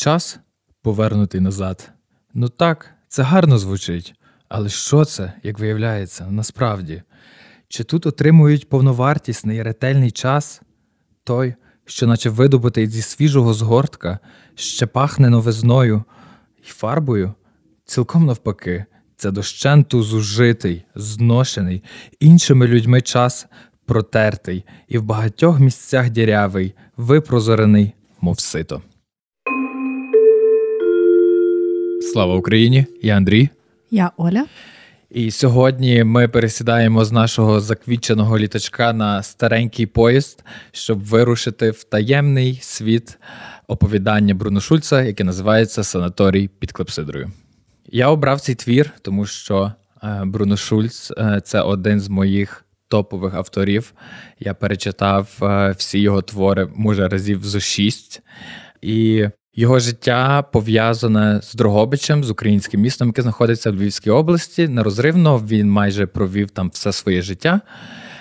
Час повернутий назад. Ну так, це гарно звучить. Але що це, як виявляється, насправді? Чи тут отримують повновартісний ретельний час? Той, що, наче видобутий зі свіжого згортка, ще пахне новизною і фарбою? Цілком навпаки, це дощенту зужитий, зношений, іншими людьми час протертий і в багатьох місцях дірявий, випрозорений, мов сито. Слава Україні! Я Андрій. Я Оля. І сьогодні ми пересідаємо з нашого заквіченого літачка на старенький поїзд, щоб вирушити в таємний світ оповідання Бруно Шульца, яке називається Санаторій під Клепсидрою. Я обрав цей твір, тому що е, Бруно Шульц е, це один з моїх топових авторів. Я перечитав е, всі його твори, може, разів зо шість. І його життя пов'язане з Дрогобичем, з українським містом, яке знаходиться в Львівській області. Нерозривно він майже провів там все своє життя.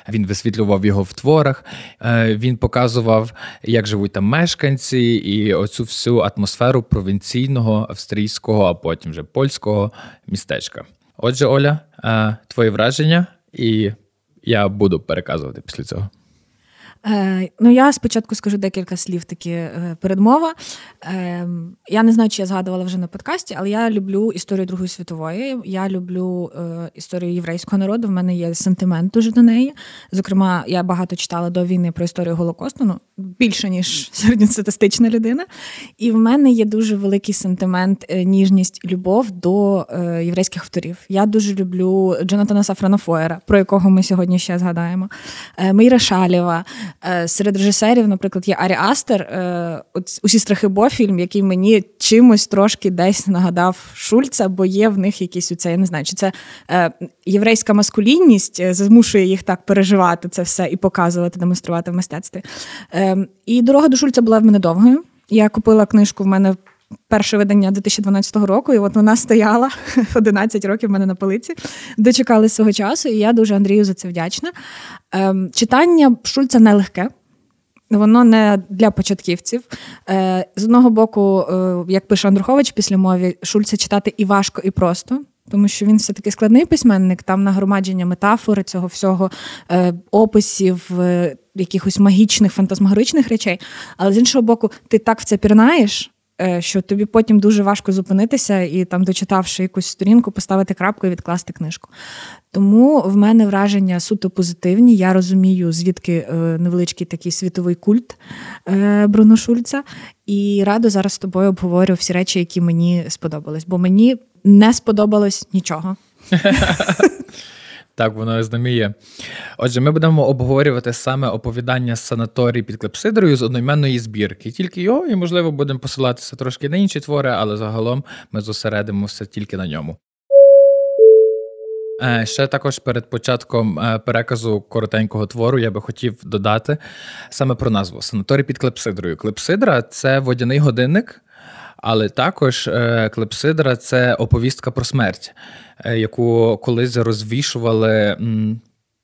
Він висвітлював його в творах. Е, він показував, як живуть там мешканці, і оцю всю атмосферу провінційного австрійського, а потім вже польського містечка. Отже, Оля, е, твої враження, і я буду переказувати після цього. Е, Ну, я спочатку скажу декілька слів, такі е, передмова. Е, Я не знаю, чи я згадувала вже на подкасті, але я люблю історію Другої світової. Я люблю е, історію єврейського народу. В мене є сентимент дуже до неї. Зокрема, я багато читала до війни про історію Голокосту, ну більше ніж середньостатистична людина. І в мене є дуже великий сентимент, ніжність, любов до єврейських авторів. Я дуже люблю Джонатана Сафрана Фоєра, про якого ми сьогодні ще згадаємо. Мейра Шалєва. Е, серед режисерів, наприклад, є Арі Астер, е, усі страхи Бо фільм, який мені чимось трошки десь нагадав Шульца, бо є в них якісь оце, я не знаю, чи це е, єврейська маскулінність змушує їх так переживати це все і показувати, демонструвати в мистецтві. І дорога до Шульца була в мене довгою. Я купила книжку в мене. Перше видання 2012 року, і от вона стояла 11 років в мене на полиці, дочекали свого часу, і я дуже Андрію за це вдячна. Ем, читання Шульца нелегке. Воно не для початківців. Е, з одного боку, е, як пише Андрухович після мові, Шульца читати і важко, і просто, тому що він все таки складний письменник, там нагромадження метафори, цього всього е, описів, якихось магічних, фантазмагоричних речей. Але з іншого боку, ти так в це пірнаєш. Е, що тобі потім дуже важко зупинитися і там, дочитавши якусь сторінку, поставити крапку і відкласти книжку. Тому в мене враження суто позитивні. Я розумію, звідки е, невеличкий такий світовий культ е, Бруно Шульца, і радо зараз з тобою обговорю всі речі, які мені сподобались, бо мені не сподобалось нічого. Так, воно знаміє. Отже, ми будемо обговорювати саме оповідання санаторій під клепсидрою з одноіменної збірки. Тільки його, і, можливо, будемо посилатися трошки на інші твори, але загалом ми зосередимося тільки на ньому. Е, ще також перед початком е, переказу коротенького твору я би хотів додати саме про назву Санаторій під клепсидрою. Клепсидра це водяний годинник, але також е, клепсидра це оповістка про смерть. Е, яку колись розвішували.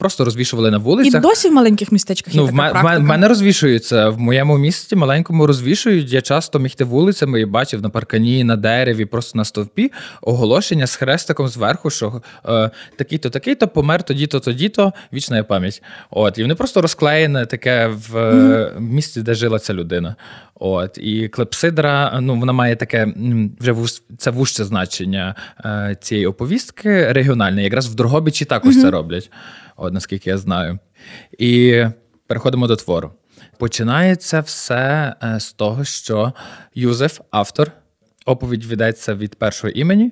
Просто розвішували на вулицях. І досі в маленьких містечках є ну, така практика? В мене розвішується. В моєму місті маленькому розвішують. Я часто міг йти вулицями і бачив на паркані, на дереві, просто на стовпі оголошення з хрестиком зверху, що е, такий-то, такий-то помер, тоді-то, тоді-то, вічна пам'ять. От, І вони просто розклеєне таке в mm-hmm. місці, де жила ця людина. От і клепсидра, ну вона має таке вже це вужче значення е, цієї оповістки регіональне. Якраз в Дрогобичі також mm-hmm. це роблять, от наскільки я знаю. І переходимо до твору. Починається все е, з того, що Юзеф, автор, оповідь ведеться від першого імені.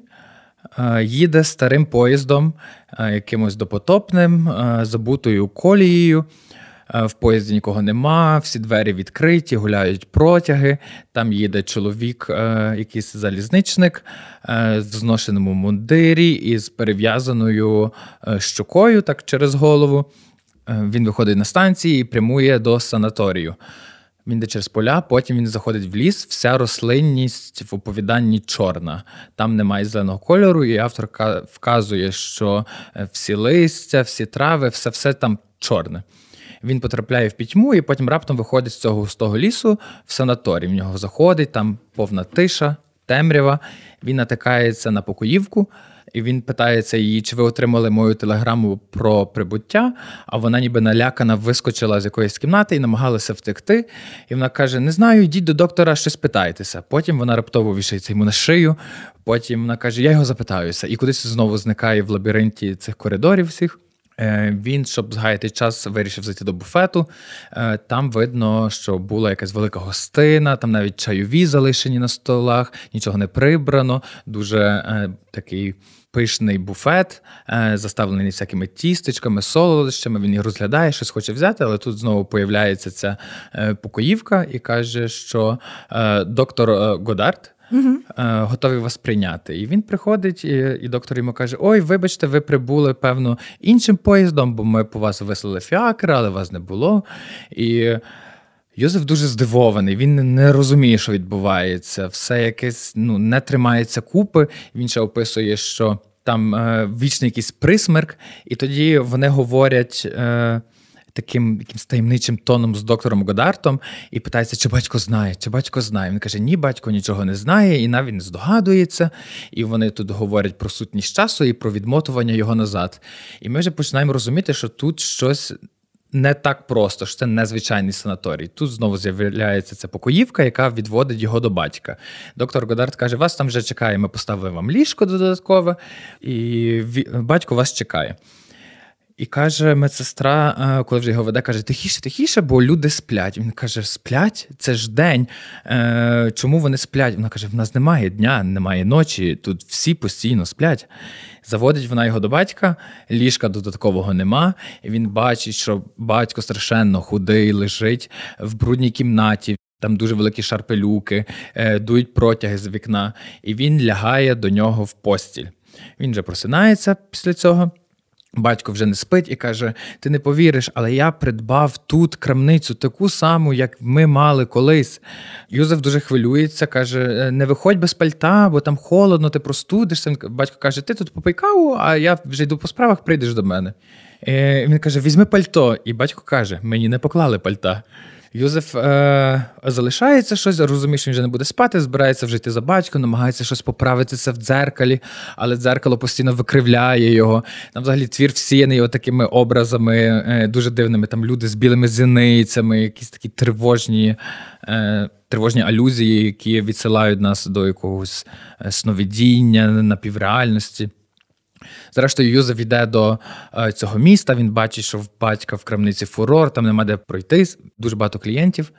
Е, їде старим поїздом, якимось допотопним, забутою колією Е, в поїзді нікого нема, всі двері відкриті, гуляють протяги. Там їде чоловік, е, якийсь залізничник е, в зношеному мундирі із перев'язаною щокою так через голову. Він виходить на станції і прямує до санаторію. Він йде через поля, потім він заходить в ліс. Вся рослинність в оповіданні чорна. Там немає зеленого кольору, і автор вказує, що всі листя, всі трави, все все там чорне. Він потрапляє в пітьму і потім раптом виходить з цього густого лісу в санаторій. В нього заходить, там повна тиша, темрява. Він натикається на покоївку. І він питається її, чи ви отримали мою телеграму про прибуття. А вона, ніби налякана, вискочила з якоїсь кімнати і намагалася втекти. І вона каже: Не знаю, йдіть до доктора, щось питайтеся. Потім вона раптово вішається йому на шию. Потім вона каже: Я його запитаюся, і кудись знову зникає в лабіринті цих коридорів всіх. Е, він, щоб згаяти час, вирішив зайти до буфету. Е, там видно, що була якась велика гостина, там навіть чайові залишені на столах, нічого не прибрано. Дуже е, такий пишний буфет, заставлений всякими тістечками, солодощами. Він їх розглядає, щось хоче взяти, але тут знову появляється ця покоївка і каже, що доктор Годард угу. готові вас прийняти. І він приходить, і і доктор йому каже: Ой, вибачте, ви прибули, певно, іншим поїздом, бо ми по вас вислали фіакр, але вас не було. І Йозеф дуже здивований, він не розуміє, що відбувається. Все якесь ну, не тримається купи. Він ще описує, що там е, вічний якийсь присмерк, і тоді вони говорять. Е, таким якимсь таємничим тоном з доктором Годартом і питається, чи батько знає, чи батько знає. Він каже: Ні, батько нічого не знає, і навіть не здогадується. І вони тут говорять про сутність часу і про відмотування його назад. І ми вже починаємо розуміти, що тут щось. Не так просто, що це незвичайний санаторій. Тут знову з'являється ця покоївка, яка відводить його до батька. Доктор Годард каже: Вас там вже чекає, ми поставили вам ліжко додаткове, і батько вас чекає. І каже медсестра, е, коли вже його веде, каже: тихіше, тихіше, бо люди сплять. Він каже: Сплять? Це ж день. Е, чому вони сплять? Вона каже: в нас немає дня, немає ночі, тут всі постійно сплять. Заводить вона його до батька, ліжка додаткового нема. І він бачить, що батько страшенно худий, лежить в брудній кімнаті. Там дуже великі шарпелюки, е, дують протяги з вікна, і він лягає до нього в постіль. Він вже просинається після цього. Батько вже не спить і каже: Ти не повіриш, але я придбав тут крамницю, таку саму, як ми мали колись. Юзеф дуже хвилюється, каже: «Е, Не виходь без пальта, бо там холодно, ти простудишся. Батько каже: Ти тут попий каву, а я вже йду по справах, прийдеш до мене. І е, Він каже: Візьми пальто. І батько каже: Мені не поклали пальта. Юзеф е, залишається щось, розуміє, що він вже не буде спати, збирається вже йти за батьком, намагається щось поправитися в дзеркалі, але дзеркало постійно викривляє його. Там взагалі твір всіяний такими образами, е, дуже дивними. Там люди з білими зіницями, якісь такі тривожні. Е, Тривожні алюзії, які відсилають нас до якогось е, сновидіння, напівреальності. Зрештою, Юзеф йде до е, цього міста. Він бачить, що в батька в крамниці фурор, там нема де пройти, дуже багато клієнтів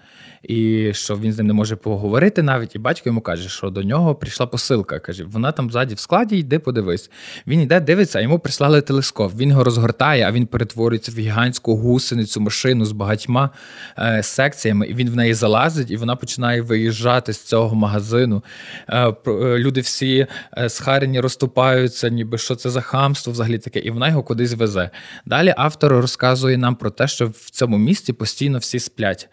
і що він з ним не може поговорити навіть. І батько йому каже, що до нього прийшла посилка. Каже, вона там ззаді в складі, йди, подивись. Він йде, дивиться, а йому прислали телескоп. Він його розгортає, а він перетворюється в гігантську гусеницю машину з багатьма е, секціями. І він в неї залазить, і вона починає виїжджати з цього магазину. Е, е, люди всі е, схарені розступаються, ніби що це за хамство взагалі таке, і вона його кудись везе. Далі автор розказує нам про те, що в цьому місті постійно всі сплять.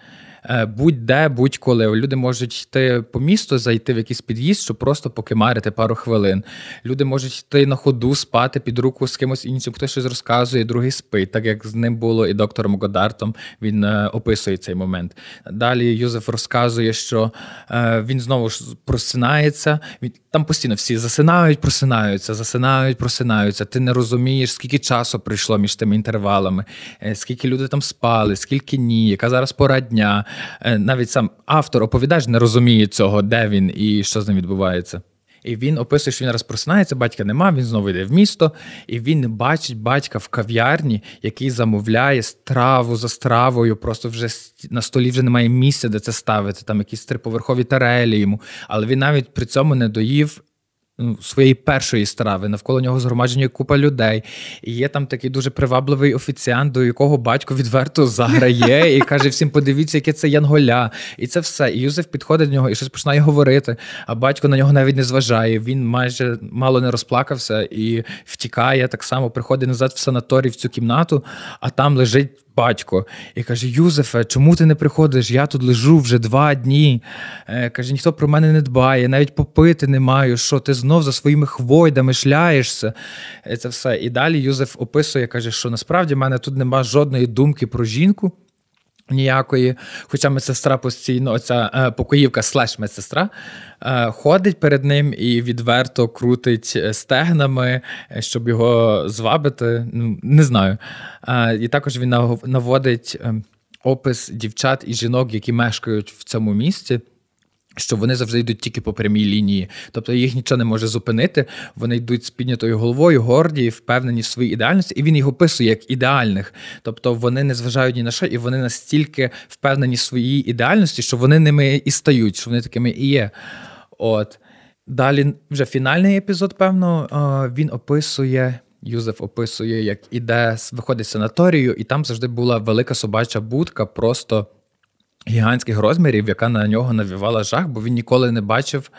Е, будь-де, будь-коли. Люди можуть йти по місту, зайти в якийсь під'їзд, щоб просто покимарити пару хвилин. Люди можуть йти на ходу, спати під руку з кимось іншим, хтось щось розказує, другий спить, так як з ним було і доктором Годартом. Він е, описує цей момент. Далі Юзеф розказує, що е, він знову ж просинається. Там постійно всі засинають, просинаються, засинають, просинаються. Ти не розумієш, скільки часу прийшло між тими інтервалами, скільки люди там спали, скільки ні, яка зараз пора дня. Е, навіть сам автор оповідач не розуміє цього, де він і що з ним відбувається. І він описує, що він раз просинається, батька нема, він знову йде в місто, і він бачить батька в кав'ярні, який замовляє страву за стравою. Просто вже на столі вже немає місця, де це ставити. Там якісь триповерхові тарелі йому. Але він навіть при цьому не доїв Ну, своєї першої страви. Навколо нього згромадження купа людей. І є там такий дуже привабливий офіціант, до якого батько відверто заграє і каже: всім подивіться, яке це янголя. І це все. І Юзеф підходить до нього і щось починає говорити. А батько на нього навіть не зважає. Він майже мало не розплакався і втікає так само, приходить назад в санаторій в цю кімнату, а там лежить батько і каже: Юзефе, чому ти не приходиш? Я тут лежу вже два дні. Е, каже, ніхто про мене не дбає, навіть попити не маю, що ти знов за своїми хвойдами шляєшся. Е, це все. І далі Юзеф описує, каже, що насправді в мене тут нема жодної думки про жінку. Ніякої. Хоча медсестра постійно, оця е, покоївка слеш медсестра, е, ходить перед ним і відверто крутить е, стегнами, щоб його звабити. Ну, Не знаю. І також він наводить ем, опис дівчат і жінок, які мешкають в цьому місці що вони завжди йдуть тільки по прямій лінії, тобто їх нічого не може зупинити. Вони йдуть з піднятою головою, горді, впевнені в своїй ідеальності, і він їх описує як ідеальних. Тобто вони не зважають ні на що, і вони настільки впевнені в своїй ідеальності, що вони ними і стають, що вони такими і є. От далі, вже фінальний епізод, певно, він описує. Юзеф описує, як іде, виходить з санаторію, і там завжди була велика собача будка, просто гігантських розмірів, яка на нього навівала жах, бо він ніколи не бачив,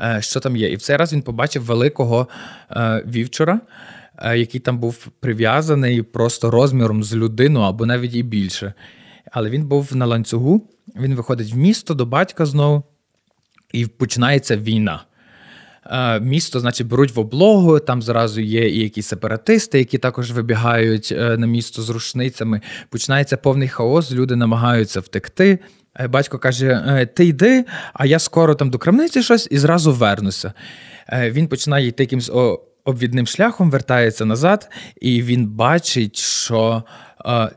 е, що там є. І в цей раз він побачив великого е, вівчора, е, який там був прив'язаний просто розміром з людину або навіть і більше. Але він був на ланцюгу, він виходить в місто до батька знову, і починається війна. Е, місто, значить, беруть в облогу. Там зразу є і якісь сепаратисти, які також вибігають е, на місто з рушницями. Починається повний хаос, люди намагаються втекти. Е, батько каже: Ти йди, а я скоро там до крамниці щось і зразу вернуся. Він починає йти якимось обвідним шляхом, вертається назад, і він бачить, що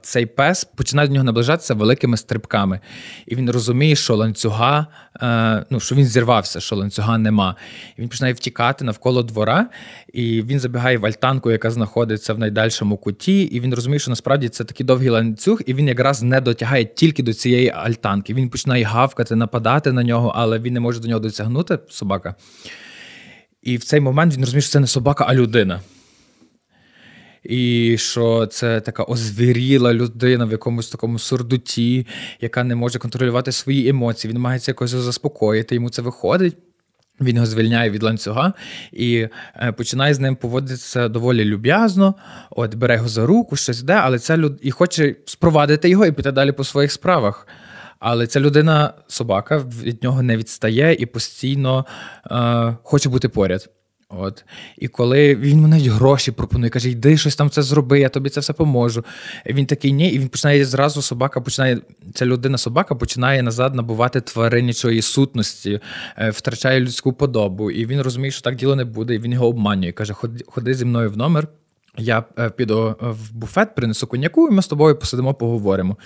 цей пес починає до нього наближатися великими стрибками. І він розуміє, що ланцюга, е, ну що він зірвався, що ланцюга нема. І Він починає втікати навколо двора, і він забігає в альтанку, яка знаходиться в найдальшому куті. І він розуміє, що насправді це такий довгий ланцюг, і він якраз не дотягає тільки до цієї альтанки. Він починає гавкати, нападати на нього, але він не може до нього досягнути собака. І в цей момент він розуміє, що це не собака, а людина і що це така озвіріла людина в якомусь такому сурдуті, яка не може контролювати свої емоції. Він намагається якось заспокоїти, йому це виходить. Він його звільняє від ланцюга і е, починає з ним поводитися доволі люб'язно. От бере його за руку, щось йде, але ця люд... і хоче спровадити його і піти далі по своїх справах. Але ця людина, собака, від нього не відстає і постійно е, хоче бути поряд. От. І коли він навіть гроші пропонує, каже, йди щось там це зроби, я тобі це все поможу. Він такий ні, і він починає зразу собака починає, ця людина-собака починає назад набувати тваринничої сутності, е, втрачає людську подобу. І він розуміє, що так діло не буде, і він його обманює. Каже, ходи, ходи зі мною в номер. Я е, піду е, в буфет, принесу коньяку, і ми з тобою посидимо, поговоримо.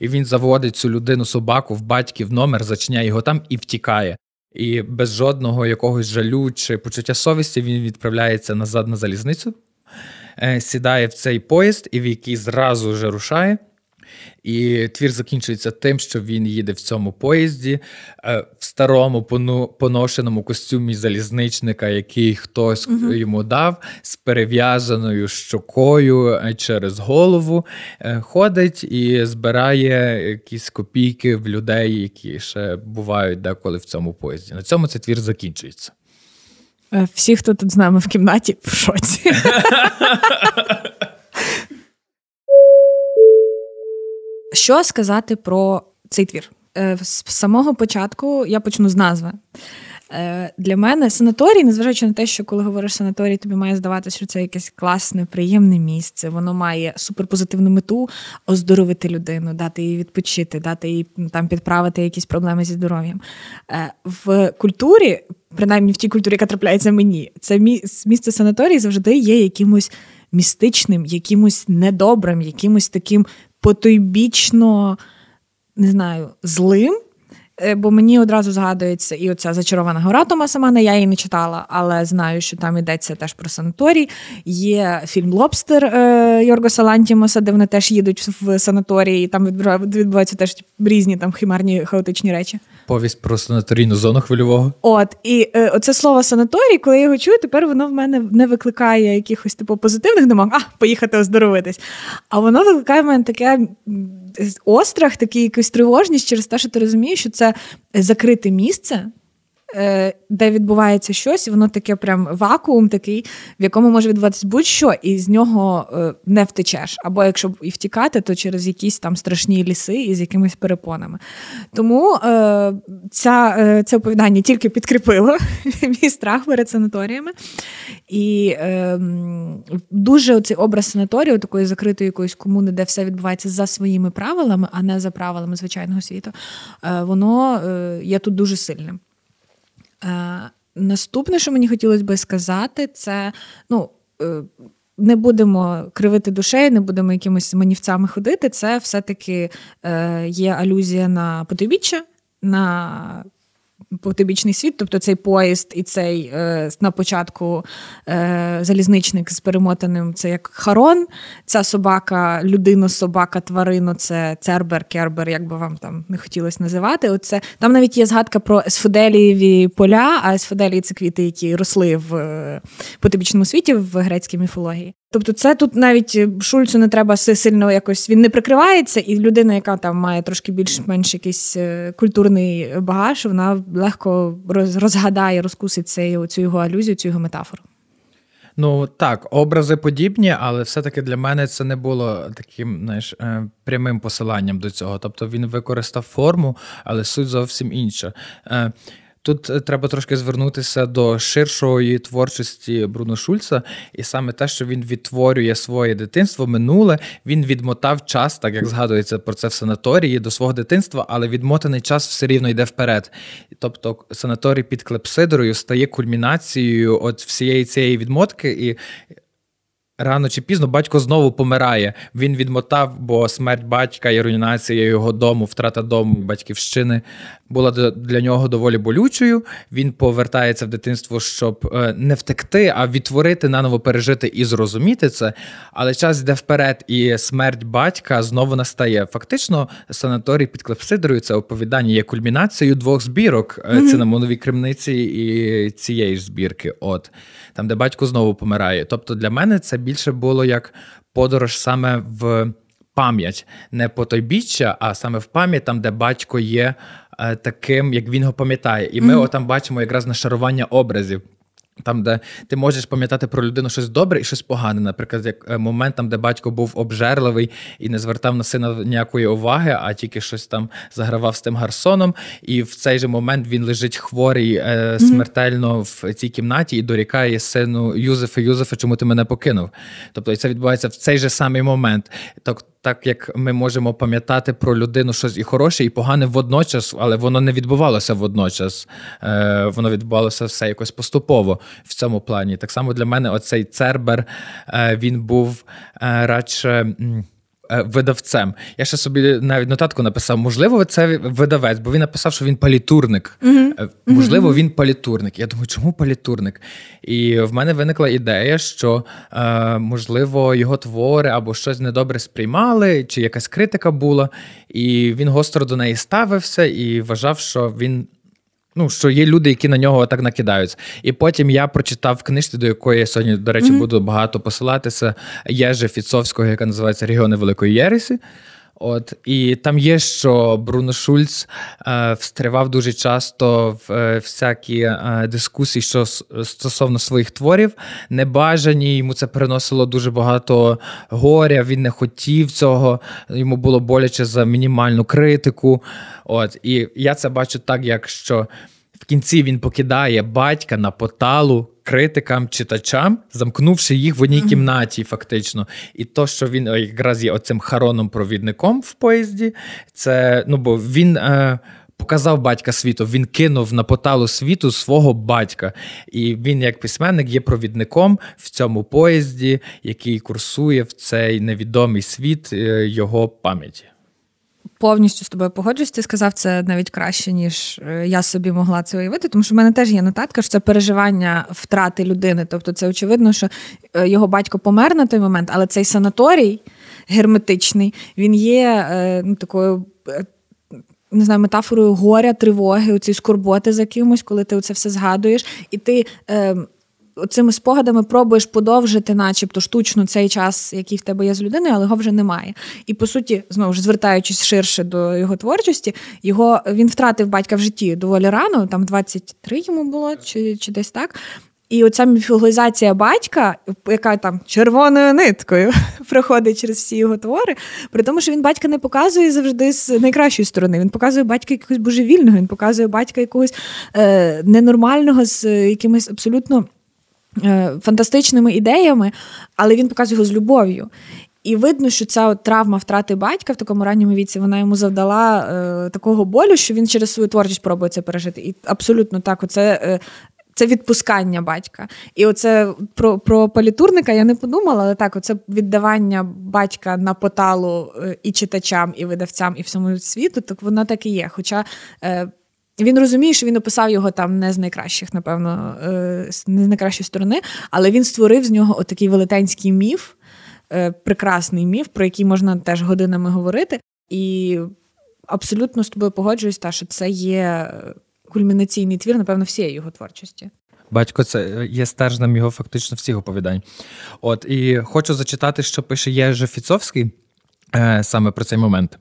І він заводить цю людину собаку в батьків номер, зачиняє його там і втікає. І без жодного якогось жалю чи почуття совісті він відправляється назад на залізницю, е, сідає в цей поїзд, і в який зразу вже рушає. І твір закінчується тим, що він їде в цьому поїзді е, в старому поношеному костюмі залізничника, який хтось угу. йому дав, з перев'язаною щокою е, через голову, е, ходить і збирає якісь копійки в людей, які ще бувають деколи в цьому поїзді. На цьому цей твір закінчується. Всі, хто тут з нами в кімнаті, в шоці. Що сказати про цей твір? Е, з самого початку я почну з назви. Е, для мене санаторій, незважаючи на те, що коли говориш санаторій, тобі має здаватися, що це якесь класне, приємне місце. Воно має суперпозитивну мету оздоровити людину, дати їй відпочити, дати їй там підправити якісь проблеми зі здоров'ям. Е, в культурі, принаймні в тій культурі, яка трапляється мені, це місце санаторій завжди є якимось містичним, якимось недобрим, якимось таким потойбічно, не знаю, злим. Е, бо мені одразу згадується і оця зачарована гора Томаса Мана, я її не читала, але знаю, що там йдеться теж про санаторій. Є фільм Лобстер Йорго Салантімоса, де вони теж їдуть в санаторії, і там відбуваються теж різні там химарні хаотичні речі. Повість про санаторійну зону хвильового. От, і е, оце слово санаторій, коли я його чую, тепер воно в мене не викликає якихось типу позитивних думок, а поїхати оздоровитись. А воно викликає в мене таке острах, такий якусь тривожність через те, що ти розумієш, що це закрите місце. Е, де відбувається щось, і воно таке прям вакуум такий, в якому може відбуватися будь-що, і з нього е, не втечеш. Або якщо і втікати, то через якісь там страшні ліси із якимись перепонами. Тому е, ця, це оповідання тільки підкріпило мій страх перед санаторіями. І дуже цей образ санаторію, такої закритої якоїсь комуни, де все відбувається за своїми правилами, а не за правилами звичайного світу, воно є тут дуже сильним. Е, наступне, що мені хотілося би сказати, це ну. Не будемо кривити душею, не будемо якимось манівцями ходити. Це все-таки є алюзія на потойбіччя, на потибічний світ, тобто цей поїзд і цей е, на початку е, залізничник з перемотаним це як Харон, ця собака, людино, собака, тварино, це Цербер, Кербер, як би вам там не хотілося називати. Оце Там навіть є згадка про есфоделієві поля, а есфоделії це квіти, які росли в е, потибічному світі в грецькій міфології. Тобто, це тут навіть е, Шульцу не треба сильно якось він не прикривається, і людина, яка там має трошки більш-менш якийсь е, культурний багаж, вона легко розгадає, розкусить цю, цю його алюзію, цю його метафору. Ну так, образи подібні, але все-таки для мене це не було таким знаєш, е, прямим посиланням до цього. Тобто він використав форму, але суть зовсім інша. Тут е, треба трошки звернутися до ширшої творчості Бруно Шульца, і саме те, що він відтворює своє дитинство, минуле, він відмотав час, так як згадується про це в санаторії, до свого дитинства, але відмотаний час все рівно йде вперед. Тобто санаторій під Клепсидрою стає кульмінацією от всієї цієї відмотки, і Рано чи пізно батько знову помирає. Він відмотав, бо смерть батька і руйнація його дому, втрата дому батьківщини була для нього доволі болючою. Він повертається в дитинство, щоб е, не втекти, а відтворити, наново пережити і зрозуміти це. Але час йде вперед, і смерть батька знову настає. Фактично, санаторій під Клепсидрою це оповідання є кульмінацією двох збірок mm-hmm. цинамоновій кримниці і цієї ж збірки. От там, де батько знову помирає. Тобто для мене це більше було як подорож саме в пам'ять, не по той біччя, а саме в пам'ять, там, де батько є таким, як він його пам'ятає. І ми mm-hmm. отам бачимо якраз нашарування образів. Там, де ти можеш пам'ятати про людину щось добре і щось погане. Наприклад, як е, момент, там, де батько був обжерливий і не звертав на сина ніякої уваги, а тільки щось там загравав з тим гарсоном. І в цей же момент він лежить хворий е, смертельно в цій кімнаті і дорікає сину Юзефа, Юзефа, чому ти мене покинув? Тобто, це відбувається в цей же самий момент. Тобто, так як ми можемо пам'ятати про людину щось і хороше, і погане водночас, але воно не відбувалося водночас. Е, Воно відбувалося все якось поступово в цьому плані. Так само для мене оцей Цербер е, він був е, радше. Е, видавцем. Я ще собі навіть нотатку написав, можливо, це видавець, бо він написав, що він палітурник. Uh-huh. Можливо, він палітурник. Я думаю, чому палітурник? І в мене виникла ідея, що е, можливо його твори або щось недобре сприймали, чи якась критика була, і він гостро до неї ставився і вважав, що він Ну, що є люди, які на нього так накидаються. І потім я прочитав книжці, до якої я сьогодні, до речі, mm-hmm. буду багато посилатися. Єжи Фіцовського, яка називається Регіони Великої Єресі. От і там є, що Бруно Шульц е, встривав дуже часто в е, всякі е, дискусії, що стосовно своїх творів, небажані. Йому це приносило дуже багато горя. Він не хотів цього. Йому було боляче за мінімальну критику. От і я це бачу так, як що кінці він покидає батька на поталу критикам, читачам, замкнувши їх в одній mm-hmm. кімнаті, фактично. І то, що він якраз є оцим хароном-провідником в поїзді, це ну бо він. Е, Показав батька світу, він кинув на поталу світу свого батька, і він, як письменник, є провідником в цьому поїзді, який курсує в цей невідомий світ е, його пам'яті повністю з тобою погоджуюсь. Ти сказав це навіть краще, ніж е, я собі могла це уявити, тому що в мене теж є нотатка, що це переживання втрати людини. Тобто, це очевидно, що е, його батько помер на той момент, але цей санаторій герметичний, він є е, ну, такою. Не знаю, метафорою горя, тривоги, у цієї скорботи за кимось, коли ти це все згадуєш, і ти е, цими спогадами пробуєш подовжити, начебто, штучно цей час, який в тебе є з людиною, але його вже немає. І по суті, знову ж звертаючись ширше до його творчості, його він втратив батька в житті доволі рано, там 23 йому було, чи, чи десь так. І оця міфологізація батька, яка там червоною ниткою проходить через всі його твори, при тому, що він батька не показує завжди з найкращої сторони. Він показує батька якогось божевільного, він показує батька якогось е, ненормального з якимись абсолютно фантастичними ідеями, але він показує його з любов'ю. І видно, що ця от травма втрати батька в такому ранньому віці вона йому завдала е, такого болю, що він через свою творчість пробує це пережити. І абсолютно так, оце е, це відпускання батька. І оце про про політурника я не подумала, але так, оце віддавання батька на поталу е, і читачам, і видавцям, і всьому світу, так воно так і є. Хоча е, він розуміє, що він описав його там не з найкращих, напевно, е, не з найкращої сторони, але він створив з нього отакий велетенський міф, е, прекрасний міф, про який можна теж годинами говорити. І абсолютно з тобою погоджуюсь, та, що це є кульмінаційний твір, напевно, всієї його творчості. Батько, це є стержнем його фактично всіх оповідань. От і хочу зачитати, що пише Єжи Фіцовський е, саме про цей момент.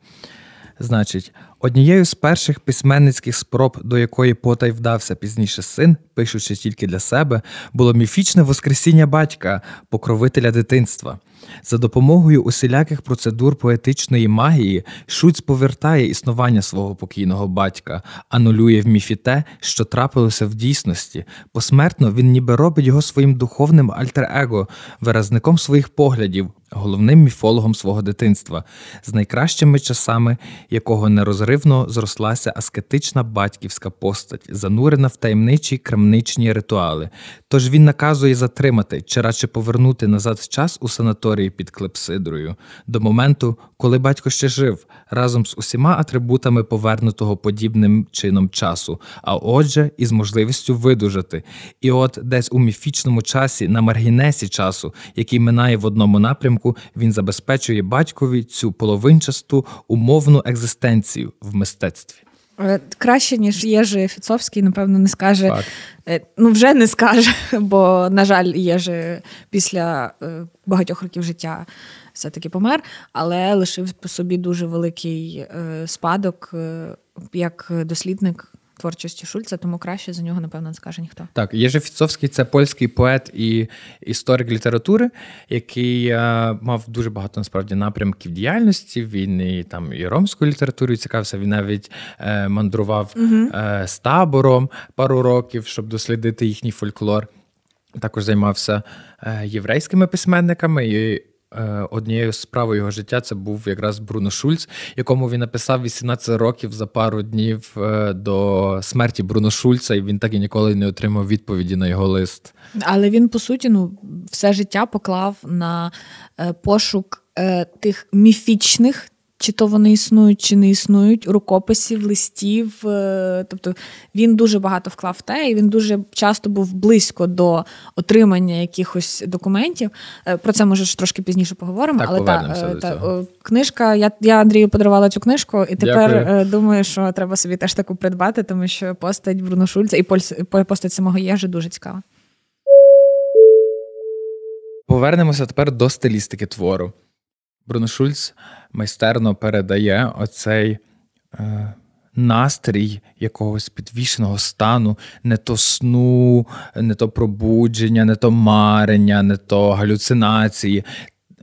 Значить, однією з перших письменницьких спроб, до якої потай вдався пізніше син, пишучи тільки для себе, було міфічне воскресіння батька, покровителя дитинства. За допомогою усіляких процедур поетичної магії Шуць повертає існування свого покійного батька, анулює в міфі те, що трапилося в дійсності. Посмертно він ніби робить його своїм духовним альтер-его, виразником своїх поглядів, головним міфологом свого дитинства, з найкращими часами, якого нерозривно зрослася аскетична батьківська постать, занурена в таємничі крамничні ритуали. Тож він наказує затримати чи радше повернути назад час у санаторії під клепсидрою до моменту, коли батько ще жив, разом з усіма атрибутами повернутого подібним чином часу, а отже, із можливістю видужати. І от десь у міфічному часі, на маргінесі часу, який минає в одному напрямку, він забезпечує батькові цю половинчасту умовну екзистенцію в мистецтві. Е, краще, ніж Єжи Фіцовський, напевно, не скаже. Факт. Е, ну, вже не скаже, бо, на жаль, Єжи після е, багатьох років життя все-таки помер, але лишив по собі дуже великий спадок як дослідник творчості Шульца, тому краще за нього, напевно, не скаже ніхто. Так, Єжи Фіцовський це польський поет і історик літератури, який а, е, мав дуже багато насправді напрямків діяльності. Він і там і ромською літературою цікавився. Він навіть е, мандрував угу. е, з табором пару років, щоб дослідити їхній фольклор. Також займався е, єврейськими письменниками. і Е, однією справою його життя це був якраз Бруно Шульц, якому він написав 18 років за пару днів е, до смерті Бруно Шульца, і він так і ніколи не отримав відповіді на його лист. Але він по суті ну все життя поклав на е, пошук тих міфічних чи то вони існують, чи не існують, рукописів, листів. Е, тобто він дуже багато вклав в те, і він дуже часто був близько до отримання якихось документів. Е, про це може трошки пізніше поговоримо. Так, Але та, до та цього. книжка, я я Андрію подарувала цю книжку, і тепер Дякую. думаю, що треба собі теж таку придбати, тому що постать Бруно Шульца і постать самого Єжи дуже цікава. Повернемося тепер до стилістики твору. Бруно Шульц майстерно передає оцей е, настрій якогось підвішеного стану, не то сну, не то пробудження, не то марення, не то галюцинації.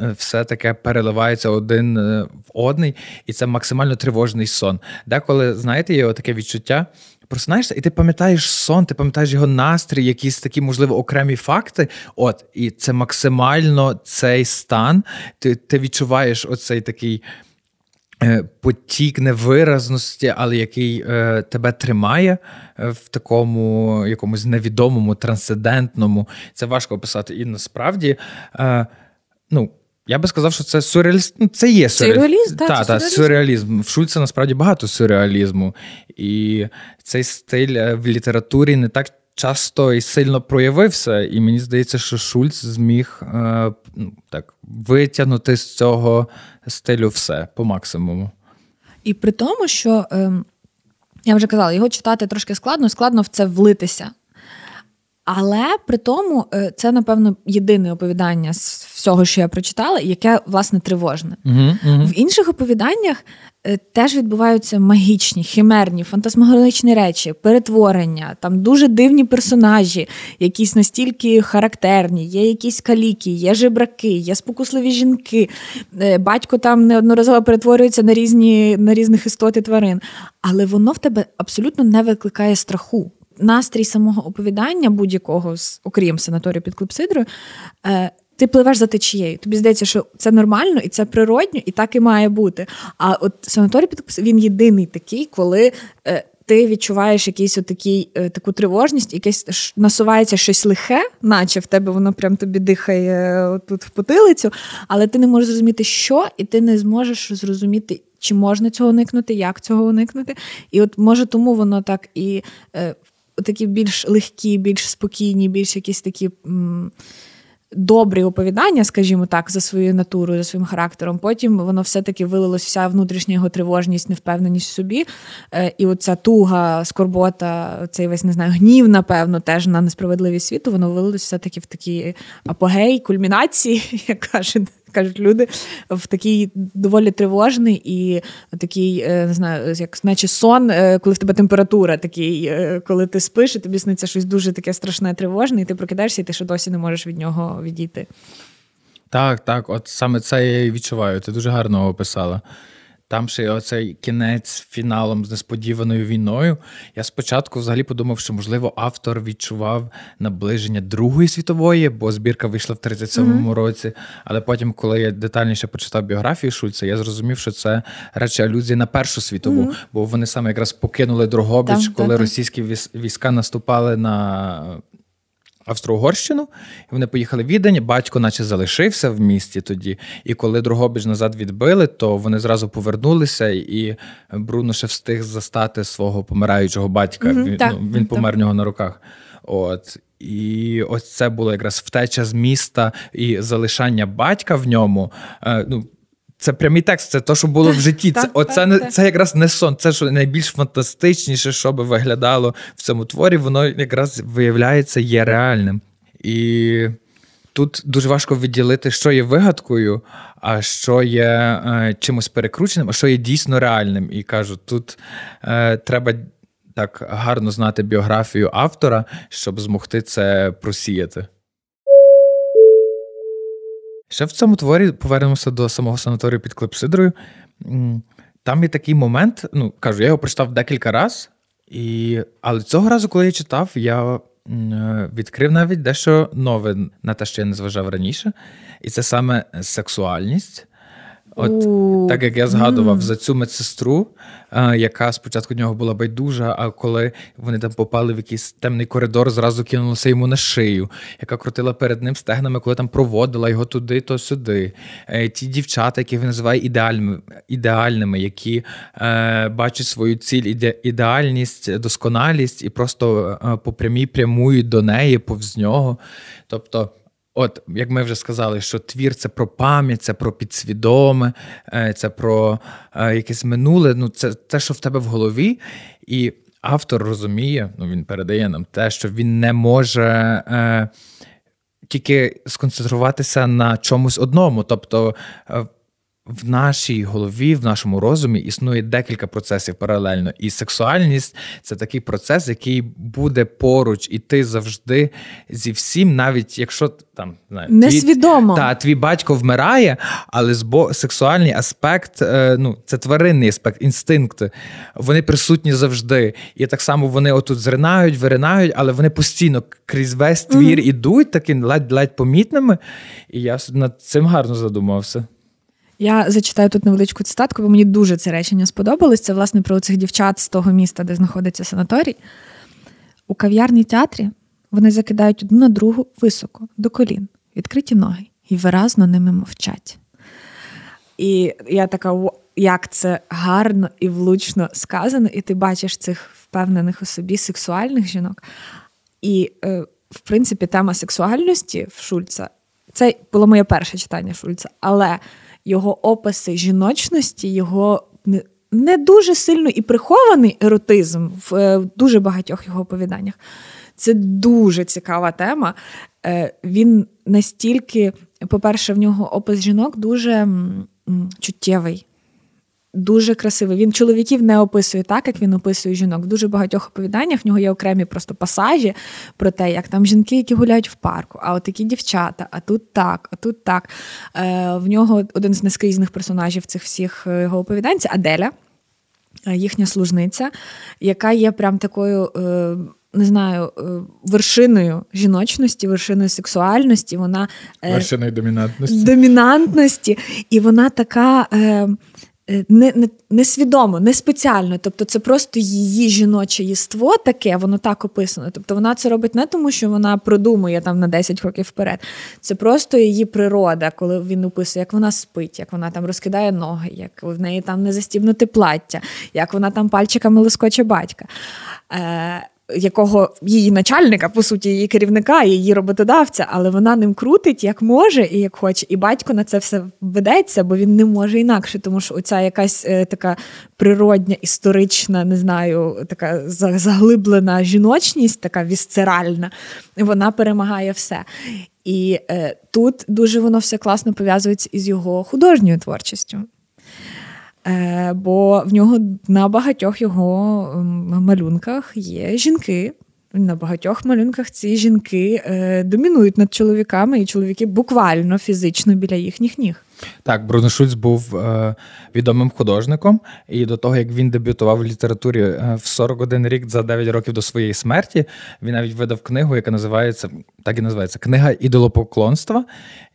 Е, все таке переливається один е, в одний, і це максимально тривожний сон. Деколи, знаєте, є таке відчуття, просинаєшся, і ти пам'ятаєш сон, ти пам'ятаєш його настрій, якісь такі, можливо, окремі факти. От, і це максимально цей стан. Ти ти відчуваєш оцей такий. Е, потік невиразності, але який е, тебе тримає е, в такому якомусь невідомому, трансцендентному. Це важко описати. І насправді, е, ну, я би сказав, що це сюрреаліст. Ну, це є сюрреалізм. Так, та, та, сюрреалізм. В Шульце насправді багато сюрреалізму. І цей стиль е, в літературі не так часто і сильно проявився. І мені здається, що Шульц зміг е, ну, так, витягнути з цього стилю все по максимуму. І при тому, що е, я вже казала, його читати трошки складно, складно в це влитися. Але при тому е, це, напевно, єдине оповідання з всього, що я прочитала, яке власне тривожне. Угу, угу. В інших оповіданнях е, теж відбуваються магічні, химерні, фантасмагоричні речі, перетворення, там дуже дивні персонажі, якісь настільки характерні, є якісь каліки, є жебраки, є спокусливі жінки. Е, батько там неодноразово перетворюється на різні на різних істот і тварин. Але воно в тебе абсолютно не викликає страху настрій самого оповідання будь-якого, окрім санаторію під клепсидрою, е, ти пливеш за течією. Тобі здається, що це нормально і це природньо, і так і має бути. А от санаторій під він єдиний такий, коли. Е, ти відчуваєш якийсь отакий, е, таку тривожність, якесь насувається щось лихе, наче в тебе воно прям тобі дихає тут в потилицю, але ти не можеш зрозуміти, що, і ти не зможеш зрозуміти, чи можна цього уникнути, як цього уникнути. І от може тому воно так і такі більш легкі, більш спокійні, більш якісь такі. М- Добрі оповідання, скажімо так, за своєю натурою, за своїм характером. Потім воно все-таки вилилось, вся внутрішня його тривожність, невпевненість в собі. Е, і оця туга, скорбота, цей весь не знаю, гнів, напевно, теж на несправедливість світу, воно вилилось все-таки в такі апогей, кульмінації, як кажуть кажуть люди, в такий доволі тривожний і такий, е, не знаю, як наче сон, е, коли в тебе температура, такий, е, коли ти спиш, і тобі сниться щось дуже таке страшне, тривожне, і ти прокидаєшся, і ти ще досі не можеш від нього відійти. Так, так, от саме це я і відчуваю. Ти дуже гарно описала. Там ще оцей кінець фіналом з несподіваною війною. Я спочатку взагалі подумав, що, можливо, автор відчував наближення Другої світової, бо збірка вийшла в 37-му mm-hmm. році. Але потім, коли я детальніше почитав біографію Шульца, я зрозумів, що це радше алюзія на Першу світову, mm-hmm. бо вони саме якраз покинули Дрогобич, коли російські війська наступали на Австро-Угорщину, і вони поїхали в Відень, батько наче залишився в місті тоді. І коли Другобіж назад відбили, то вони зразу повернулися, і Бруно ще встиг застати свого помираючого батька. Mm-hmm, він так, ну, він помер нього на руках. От. І ось це було якраз втеча з міста і залишання батька в ньому. Е, ну, це прямий текст, це те, що було в житті. Це оце не це якраз не сон. Це що найбільш фантастичніше, що би виглядало в цьому творі, воно якраз виявляється є реальним. І тут дуже важко відділити, що є вигадкою, а що є е, чимось перекрученим, а що є дійсно реальним. І кажу, тут е, треба так гарно знати біографію автора, щоб змогти це просіяти. Ще в цьому творі повернемося до самого санаторію під Клепсидрою. Там є такий момент, ну кажу, я його прочитав декілька разів, і... але цього разу, коли я читав, я відкрив навіть дещо нове на те, що я не зважав раніше. І це саме сексуальність. От У, так як я згадував mm. за цю медсестру, яка спочатку в нього була байдужа, а коли вони там попали в якийсь темний коридор, зразу кинулася йому на шию, яка крутила перед ним стегнами, коли там проводила його туди, то сюди. Е, ті дівчата, які він називає ідеальними, ідеальними які е, бачать свою ціль, іде, ідеальність, досконалість і просто е, по прямій прямують до неї, повз нього. Тобто. От, як ми вже сказали, що твір це про пам'ять, це про підсвідоме, е, це про е, якесь минуле. Ну, це те, що в тебе в голові, і автор розуміє, ну він передає нам те, що він не може е, тільки сконцентруватися на чомусь одному. Тобто е, в нашій голові, в нашому розумі існує декілька процесів паралельно. І сексуальність це такий процес, який буде поруч, і ти завжди зі всім, навіть якщо там знає, несвідомо твій, та твій батько вмирає, але збо сексуальний аспект, е, ну це тваринний аспект, інстинкти, вони присутні завжди. І так само вони отут зринають, виринають, але вони постійно крізь весь твір mm-hmm. ідуть такими ледь-ледь помітними. І я над цим гарно задумався. Я зачитаю тут невеличку цитатку, бо мені дуже це речення сподобалось. Це, власне, про цих дівчат з того міста, де знаходиться санаторій. У кав'ярній театрі вони закидають одну на другу високо, до колін, відкриті ноги, і виразно ними мовчать. І я така, як це гарно і влучно сказано, і ти бачиш цих впевнених у собі сексуальних жінок. І, е, в принципі, тема сексуальності в Шульца це було моє перше читання Шульца, але його описи жіночності, його не дуже сильно і прихований еротизм в е, дуже багатьох його оповіданнях. Це дуже цікава тема. Е, Він настільки, по-перше, в нього опис жінок дуже чуттєвий дуже красивий. Він чоловіків не описує так, як він описує жінок. В дуже багатьох оповіданнях в нього є окремі просто пасажі про те, як там жінки, які гуляють в парку, а от такі дівчата, а тут так, а тут так. Е, В нього один з нескрізних персонажів цих всіх е, його оповідань це Аделя, е, їхня служниця, яка є прям такою. Е, не знаю, вершиною жіночності, вершиною сексуальності, вона вершиною домінантності. домінантності, і вона така Е, не, не, не свідомо, не спеціально. Тобто це просто її жіноче єство таке, воно так описано. Тобто вона це робить не тому, що вона продумує там на 10 років вперед. Це просто її природа, коли він описує, як вона спить, як вона там розкидає ноги, як в неї там не застібнути плаття, як вона там пальчиками лискоче батька. Е, якого її начальника, по суті, її керівника, її роботодавця, але вона ним крутить як може і як хоче. І батько на це все ведеться, бо він не може інакше, тому що оця якась е, така природня, історична, не знаю, така заглиблена жіночність, така вісцеральна, вона перемагає все. І е, тут дуже воно все класно пов'язується із його художньою творчістю. Е, бо в нього на багатьох його малюнках є жінки. На багатьох малюнках ці жінки е, домінують над чоловіками, і чоловіки буквально фізично біля їхніх ніг. Так, Бруно Шульц був е, відомим художником, і до того, як він дебютував в літературі е, в 41 рік за 9 років до своєї смерті, він навіть видав книгу, яка називається так і називається Книга ідолопоклонства,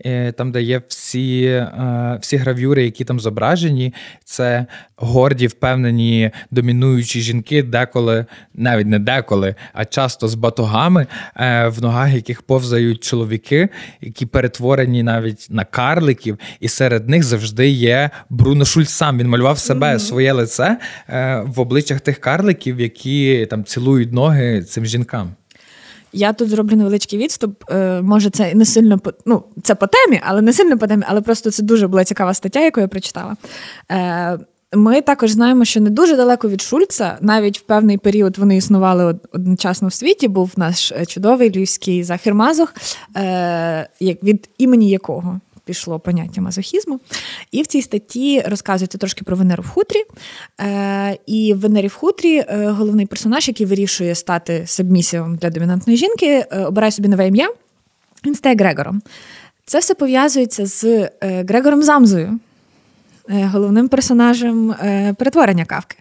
е, там, де є всі, е, всі гравюри, які там зображені. Це горді, впевнені, домінуючі жінки, деколи, навіть не деколи, а часто з батогами, е, в ногах яких повзають чоловіки, які перетворені навіть на карликів. І серед них завжди є Бруно Шульц сам. Він малював себе, mm-hmm. своє лице е, в обличчях тих карликів, які там цілують ноги цим жінкам. Я тут зроблю невеличкий відступ. Е, може, це не сильно по ну, це по темі, але не сильно по темі, але просто це дуже була цікава стаття, яку я прочитала. Е, ми також знаємо, що не дуже далеко від Шульца, навіть в певний період вони існували одночасно в світі. Був наш чудовий львівський Захір Мазух, від імені якого пішло поняття мазохізму. І в цій статті розказується трошки про Венеру в хутрі. Е, І в Венері в хутрі е, головний персонаж, який вирішує стати сабмісівом для домінантної жінки, е, обирає собі нове ім'я. Він стає Грегором. Це все пов'язується з е, Грегором Замзою. Е, головним персонажем е, перетворення кавки.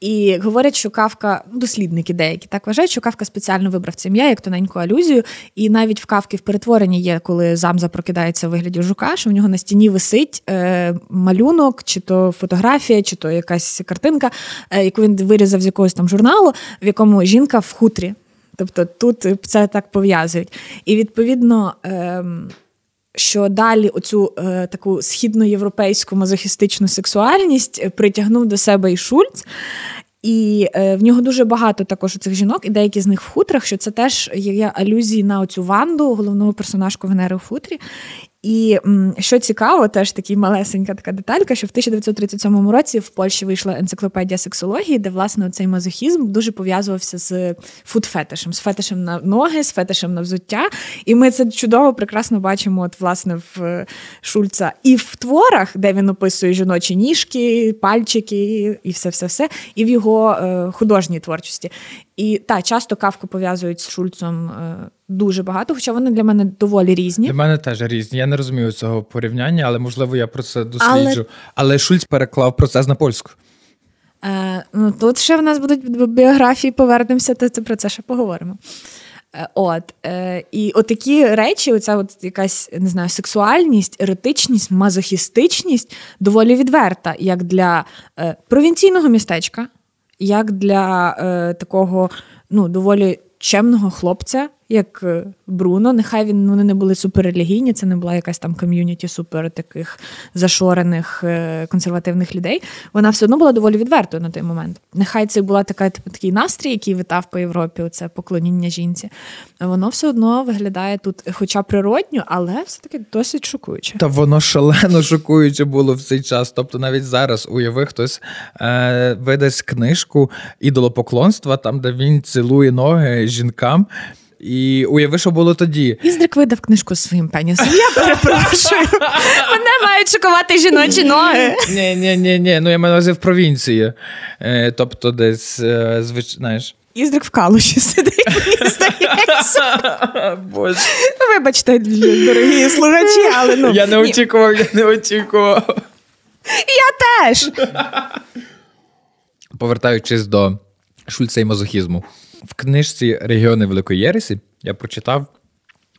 І говорять, що кавка, ну, дослідники деякі так вважають, що кавка спеціально вибрав це ім'я як тоненьку алюзію. І навіть в кавки в перетворенні є, коли замза прокидається в вигляді жука, що в нього на стіні висить е, малюнок, чи то фотографія, чи то якась картинка, яку він вирізав з якогось там журналу, в якому жінка в хутрі. Тобто тут це так пов'язують. І відповідно. Що далі оцю е, таку східноєвропейську мазохістичну сексуальність е, притягнув до себе і Шульц. І е, в нього дуже багато також цих жінок, і деякі з них в хутрах, що це теж є алюзії на оцю Ванду, головного персонажку Венери в хутрі. І що цікаво, теж такий малесенька така деталька, що в 1937 році в Польщі вийшла енциклопедія сексології, де власне цей мазохізм дуже пов'язувався з фуд-фетишем, з фетишем на ноги, з фетишем на взуття. І ми це чудово прекрасно бачимо, от власне в Шульца і в творах, де він описує жіночі ніжки, пальчики і все, все, все, і в його е, художній творчості. І та часто кавку пов'язують з Шульцом е, дуже багато, хоча вони для мене доволі різні. Для мене теж різні. Я не розумію цього порівняння, але можливо я про це досліджу. Але, але Шульц переклав процес на польську. Е, ну, Тут ще в нас будуть біографії, повернемося, то це про це ще поговоримо. Е, от, е, І от такі речі, оця от якась не знаю, сексуальність, еротичність, мазохістичність доволі відверта, як для е, провінційного містечка як для е, такого ну, доволі чемного хлопця, як е, Бруно. Нехай він вони не були суперрелігійні, це не була якась там ком'юніті супер таких зашорених е, консервативних людей. Вона все одно була доволі відвертою на той момент. Нехай це була така типу, такий настрій, який витав по Європі. Це поклоніння жінці. Воно все одно виглядає тут, хоча природньо, але все таки досить шокуюче. Та воно шалено шокуюче було в цей час. Тобто, навіть зараз уяви, хтось е, видасть книжку ідолопоклонства, там де він цілує ноги жінкам. І уяви, що було тоді. Іздрик видав книжку з своїм пенісом. Я перепрошую. Мене мають шокувати жіночі ноги. Ні, ні, ні, ні. Ну я маю увазі в провінції. Е, Тобто, десь е, звич... знаєш. Іздрик в калуші сидить, мені здається. Боже. Вибачте, дорогі слухачі, але ну. Я не очікував, я не очікував. Я теж. Повертаючись до Шульца і мазохізму. В книжці Регіони Великої Єресі я прочитав,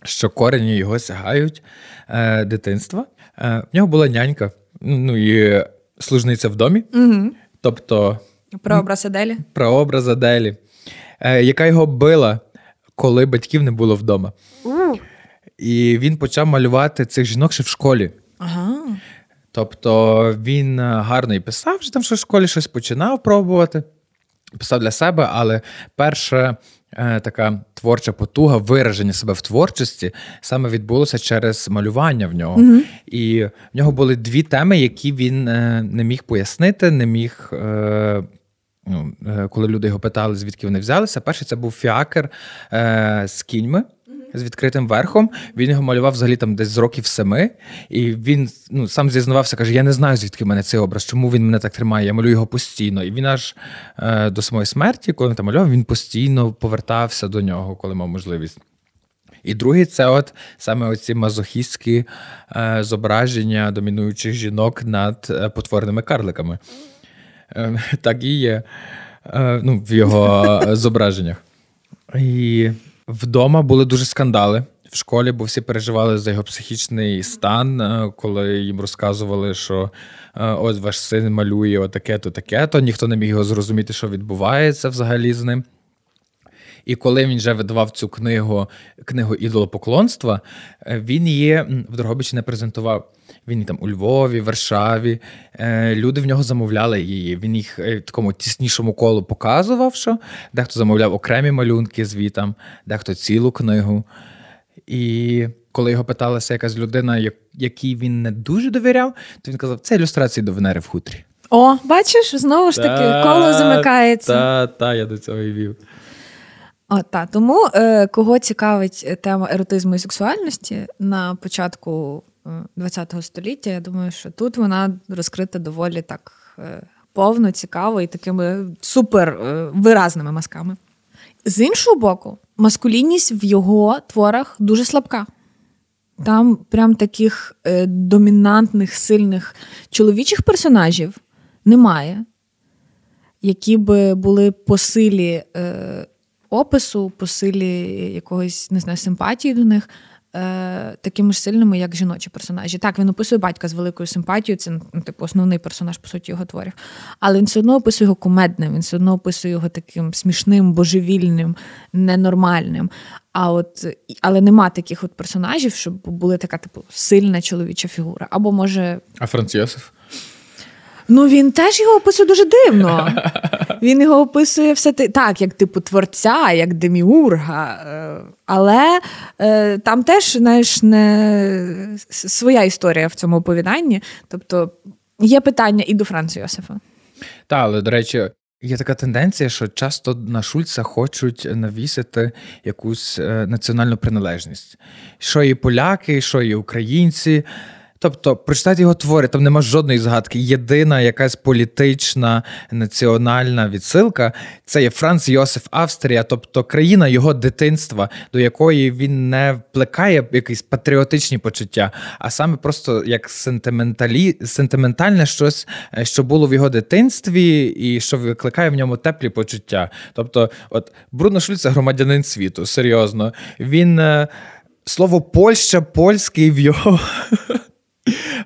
що корені його сягають е, дитинства. Е, В нього була нянька, ну і служниця в домі, Угу. тобто Прообраз Аделі. прообраз Аделі, е, яка його била, коли батьків не було вдома. І він почав малювати цих жінок ще в школі. Ага. Тобто він е, гарно і писав, що там що в школі щось починав пробувати, писав для себе, але перша е, така творча потуга, вираження себе в творчості саме відбулося через малювання в нього. І в нього були дві теми, які він е, не міг пояснити, не міг. Е, Ну, е, коли люди його питали, звідки вони взялися, перший це був фіакер е, з кіньми з відкритим верхом. Він його малював взагалі там десь з років семи. І він ну, сам зізнавався, каже: Я не знаю, звідки в мене цей образ, чому він мене так тримає. Я малюю його постійно. І він аж е, до самої смерті, коли він там малював, він постійно повертався до нього, коли мав можливість. І другий це от саме оці мазохістські е, зображення домінуючих жінок над е, потворними карликами. Е, так і є е, ну, в його е, зображеннях. І вдома були дуже скандали в школі, бо всі переживали за його психічний стан, е, коли їм розказували, що е, ось ваш син малює отаке-то, таке-то. Ніхто не міг його зрозуміти, що відбувається взагалі з ним. І коли він вже видавав цю книгу, книгу ідолопоклонства, е, він її в Дрогобичі не презентував. Він і там у Львові, Варшаві. Е, Люди в нього замовляли її. Він їх е, в такому тіснішому колу показував, що дехто замовляв окремі малюнки звітам, дехто цілу книгу. І коли його питалася якась людина, якій він не дуже довіряв, то він казав: це ілюстрації до Венери в хутрі. О, бачиш, знову ж таки, коло замикається. Та, та, я до цього і вів. О, та. Тому е, кого цікавить е, тема еротизму і сексуальності на початку ХХ століття, я думаю, що тут вона розкрита доволі так е, повно, цікаво і такими супер е, виразними мазками. З іншого боку, маскулінність в його творах дуже слабка. Там прям таких е, домінантних, сильних чоловічих персонажів немає, які би були по силі е, опису, по силі якогось не знаю, симпатії до них, е, такими ж сильними, як жіночі персонажі. Так, він описує батька з великою симпатією, це ну, типу основний персонаж, по суті, його творів. Але він все одно описує його кумедним, він все одно описує його таким смішним, божевільним, ненормальним. А от, але нема таких от персонажів, щоб була така, типу, сильна чоловіча фігура. Або може. А Франц Йосиф? Ну він теж його описує дуже дивно. Він його описує все так, як типу творця, як деміурга. Е, Але е, там теж знаєш, не своя історія в цьому оповіданні. Тобто є питання і до Франца Йосифа. Так, але до речі, є така тенденція, що часто на Шульца хочуть навісити якусь е, національну приналежність. Що і поляки, що і українці. Тобто, прочитати його твори, там нема жодної згадки. Єдина якась політична національна відсилка це є Франц Йосиф Австрія, тобто країна його дитинства, до якої він не вплекає якісь патріотичні почуття, а саме просто як сентименталі, сентиментальне щось, е, що було в його дитинстві, і що викликає в ньому теплі почуття. Тобто, от Бруно Шульц – це громадянин світу, серйозно. Він е, слово Польща, польський в його.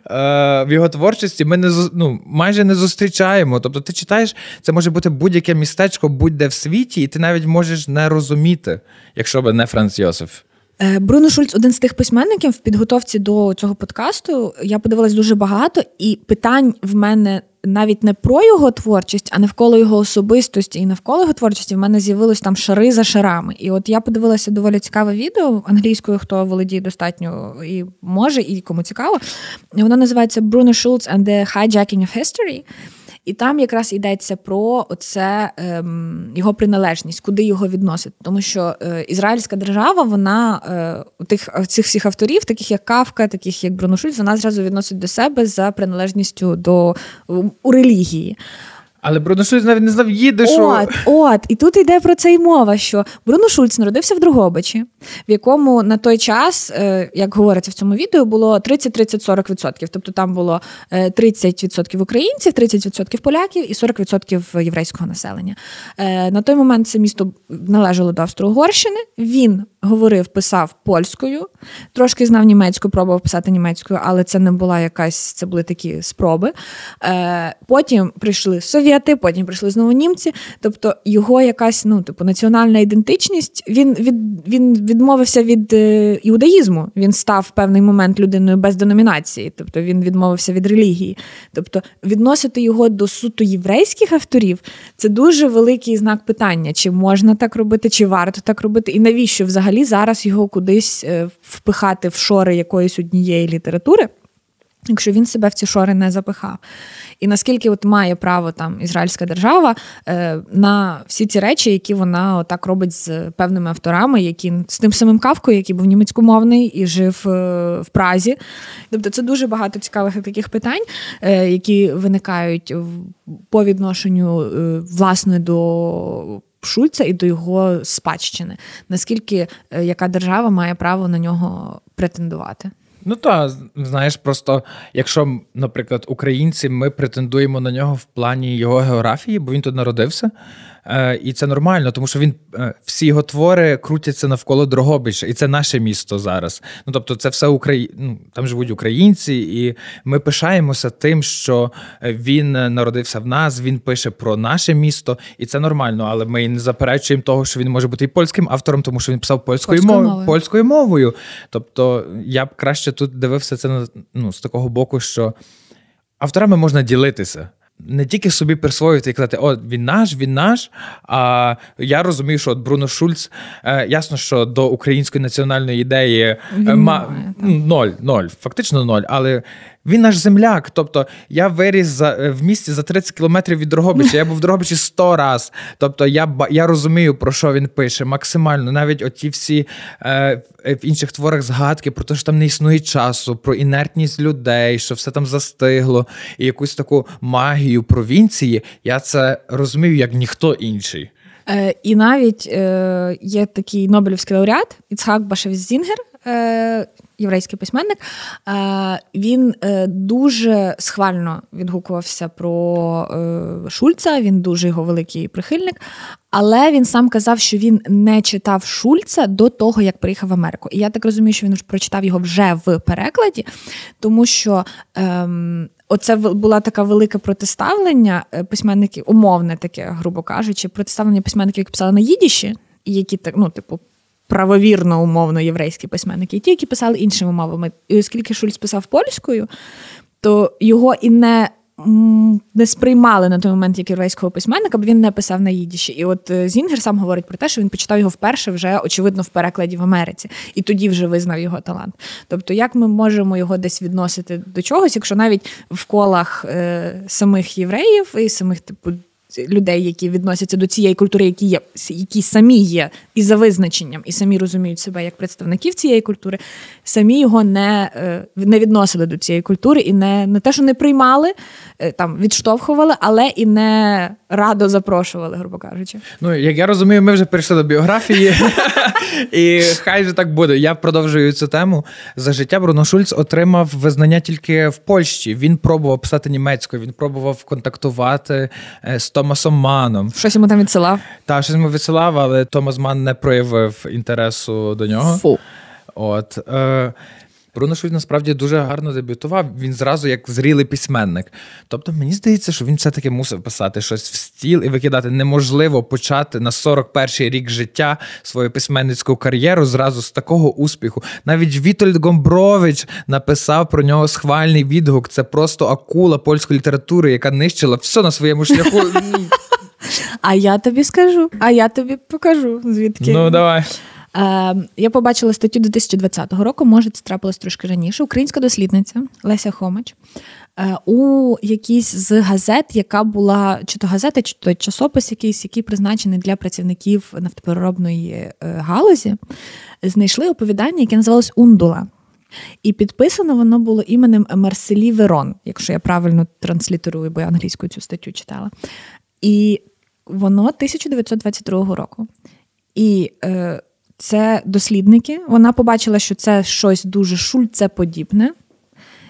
в його творчості ми не ну, майже не зустрічаємо. Тобто, ти читаєш, це може бути будь-яке містечко, будь-де в світі, і ти навіть можеш не розуміти, якщо би не Франц Йосиф. Е, Бруно Шульц один з тих письменників в підготовці до цього подкасту. Я подивилась дуже багато, і питань в мене навіть не про його творчість, а навколо його особистості і навколо його творчості в мене з'явилось там шари за шарами. І от я подивилася доволі цікаве відео англійською, хто володіє достатньо і може, і кому цікаво. Воно називається Bruno Schulz and the Hijacking of History. І там якраз йдеться про це ем, його приналежність, куди його відносить. Тому що е, ізраїльська держава, вона е, тих цих всіх авторів, таких як Кавка, таких як Бронушульц, вона зразу відносить до себе за приналежністю до у релігії. Але Бруно Шульц навіть не знав їдишу. От, от, і тут йде про це й мова, що Бруно Шульц народився в Другобичі, в якому на той час, е, як говориться в цьому відео, було 30-30-40%. Тобто там було 30% е, українців, 30% поляків і 40% єврейського населення. Е, на той момент це місто належало до Австро-Угорщини. Він говорив, писав польською, трошки знав німецьку, пробував писати німецькою, але це не була якась, це були такі спроби. Потім прийшли совєти совєти, потім прийшли знову німці. Тобто його якась ну, типу, національна ідентичність. Він від, він відмовився від е, іудаїзму. Він став в певний момент людиною без деномінації, тобто він відмовився від релігії. Тобто відносити його до суто єврейських авторів це дуже великий знак питання, чи можна так робити, чи варто так робити, і навіщо взагалі зараз його кудись е, впихати в шори якоїсь однієї літератури якщо він себе в ці шори не запихав. І наскільки от має право там ізраїльська держава е, на всі ці речі, які вона отак робить з певними авторами, які з тим самим кавкою, який був німецькомовний і жив е, в Празі. Тобто це дуже багато цікавих таких питань, е, які виникають по відношенню е, власне до. Шульца і до його спадщини, наскільки е, яка держава має право на нього претендувати? Ну так, знаєш, просто якщо, наприклад, українці, ми претендуємо на нього в плані його географії, бо він тут народився. Е, і це нормально, тому що він е, всі його твори крутяться навколо Дрогобича, і це наше місто зараз. Ну тобто, це все Украї... ну, там живуть українці, і ми пишаємося тим, що він народився в нас, він пише про наше місто, і це нормально. Але ми не заперечуємо того, що він може бути і польським автором, тому що він писав польською мовою мовою. польською мовою. Тобто я б краще тут дивився це ну, з такого боку, що авторами можна ділитися не тільки собі присвоювати і казати, о, він наш, він наш. А я розумію, що от Бруно Шульц, е, ясно, що до української національної ідеї е, він ма, має, ноль, ноль, фактично ноль. Але він наш земляк. Тобто я виріс за, е, в місті за 30 кілометрів від Дрогобича. Я був в Дрогобичі 100 раз. Тобто я я розумію, про що він пише максимально. Навіть оті всі е, в інших творах згадки про те, що там не існує часу, про інертність людей, що все там застигло, і якусь таку магію провінції. Я це розумію як ніхто інший. Е, І навіть е, є такий Нобелівський лауреат Іцхак Башевзінгер, е, єврейський письменник, е, він е, дуже схвально відгукувався про е, Шульца, він дуже його великий прихильник. Але він сам казав, що він не читав Шульца до того, як приїхав в Америку. І я так розумію, що він прочитав його вже в перекладі, тому що ем, оце була така велике протиставлення письменників, умовне таке, грубо кажучи, протиставлення письменників, які писали на їдіші, і які так, ну, типу, правовірно, умовно, єврейські письменники, і ті, які писали іншими мовами. І оскільки Шульц писав польською, то його і не не сприймали на той момент як єврейського письменника, бо він не писав на їдіші. І от е, Зінгер сам говорить про те, що він почитав його вперше вже, очевидно, в перекладі в Америці, і тоді вже визнав його талант. Тобто, як ми можемо його десь відносити до чогось, якщо навіть в колах е, самих євреїв і самих типу людей, які відносяться до цієї культури, які є, які самі є і за визначенням, і самі розуміють себе як представників цієї культури, самі його не е, не відносили до цієї культури і не не те, що не приймали, там відштовхували, але і не радо запрошували, грубо кажучи. Ну як я розумію, ми вже перейшли до біографії, і хай же так буде. Я продовжую цю тему. За життя Бруно Шульц отримав визнання тільки в Польщі. Він пробував писати німецькою, він пробував контактувати е, з Томасом Маном. Щось йому там відсилав? Так, щось йому відсилав, але Томас Ман не проявив інтересу до нього. Фу. От. Е, Бруно Шульц насправді дуже гарно дебютував. Він зразу як зрілий письменник. Тобто, мені здається, що він все-таки мусив писати щось в стіл і викидати. Неможливо почати на 41-й рік життя свою письменницьку кар'єру зразу з такого успіху. Навіть Вітольд Гомбрович написав про нього схвальний відгук. Це просто акула польської літератури, яка нищила все на своєму шляху. А я тобі скажу, а я тобі покажу, звідки. Ну, давай. Е, Я побачила статтю 2020 року, може, це трапилось трошки раніше. Українська дослідниця Леся Хомач е, у якійсь з газет, яка була чи то газета, чи то часопис, якийсь, який призначений для працівників нафтопереробної е, галузі, знайшли оповідання, яке називалось Ундула. І підписано воно було іменем Марселі Верон, якщо я правильно транслітерую, бо я англійською цю статтю читала. І воно 1922 року. І е, це дослідники. Вона побачила, що це щось дуже шульцеподібне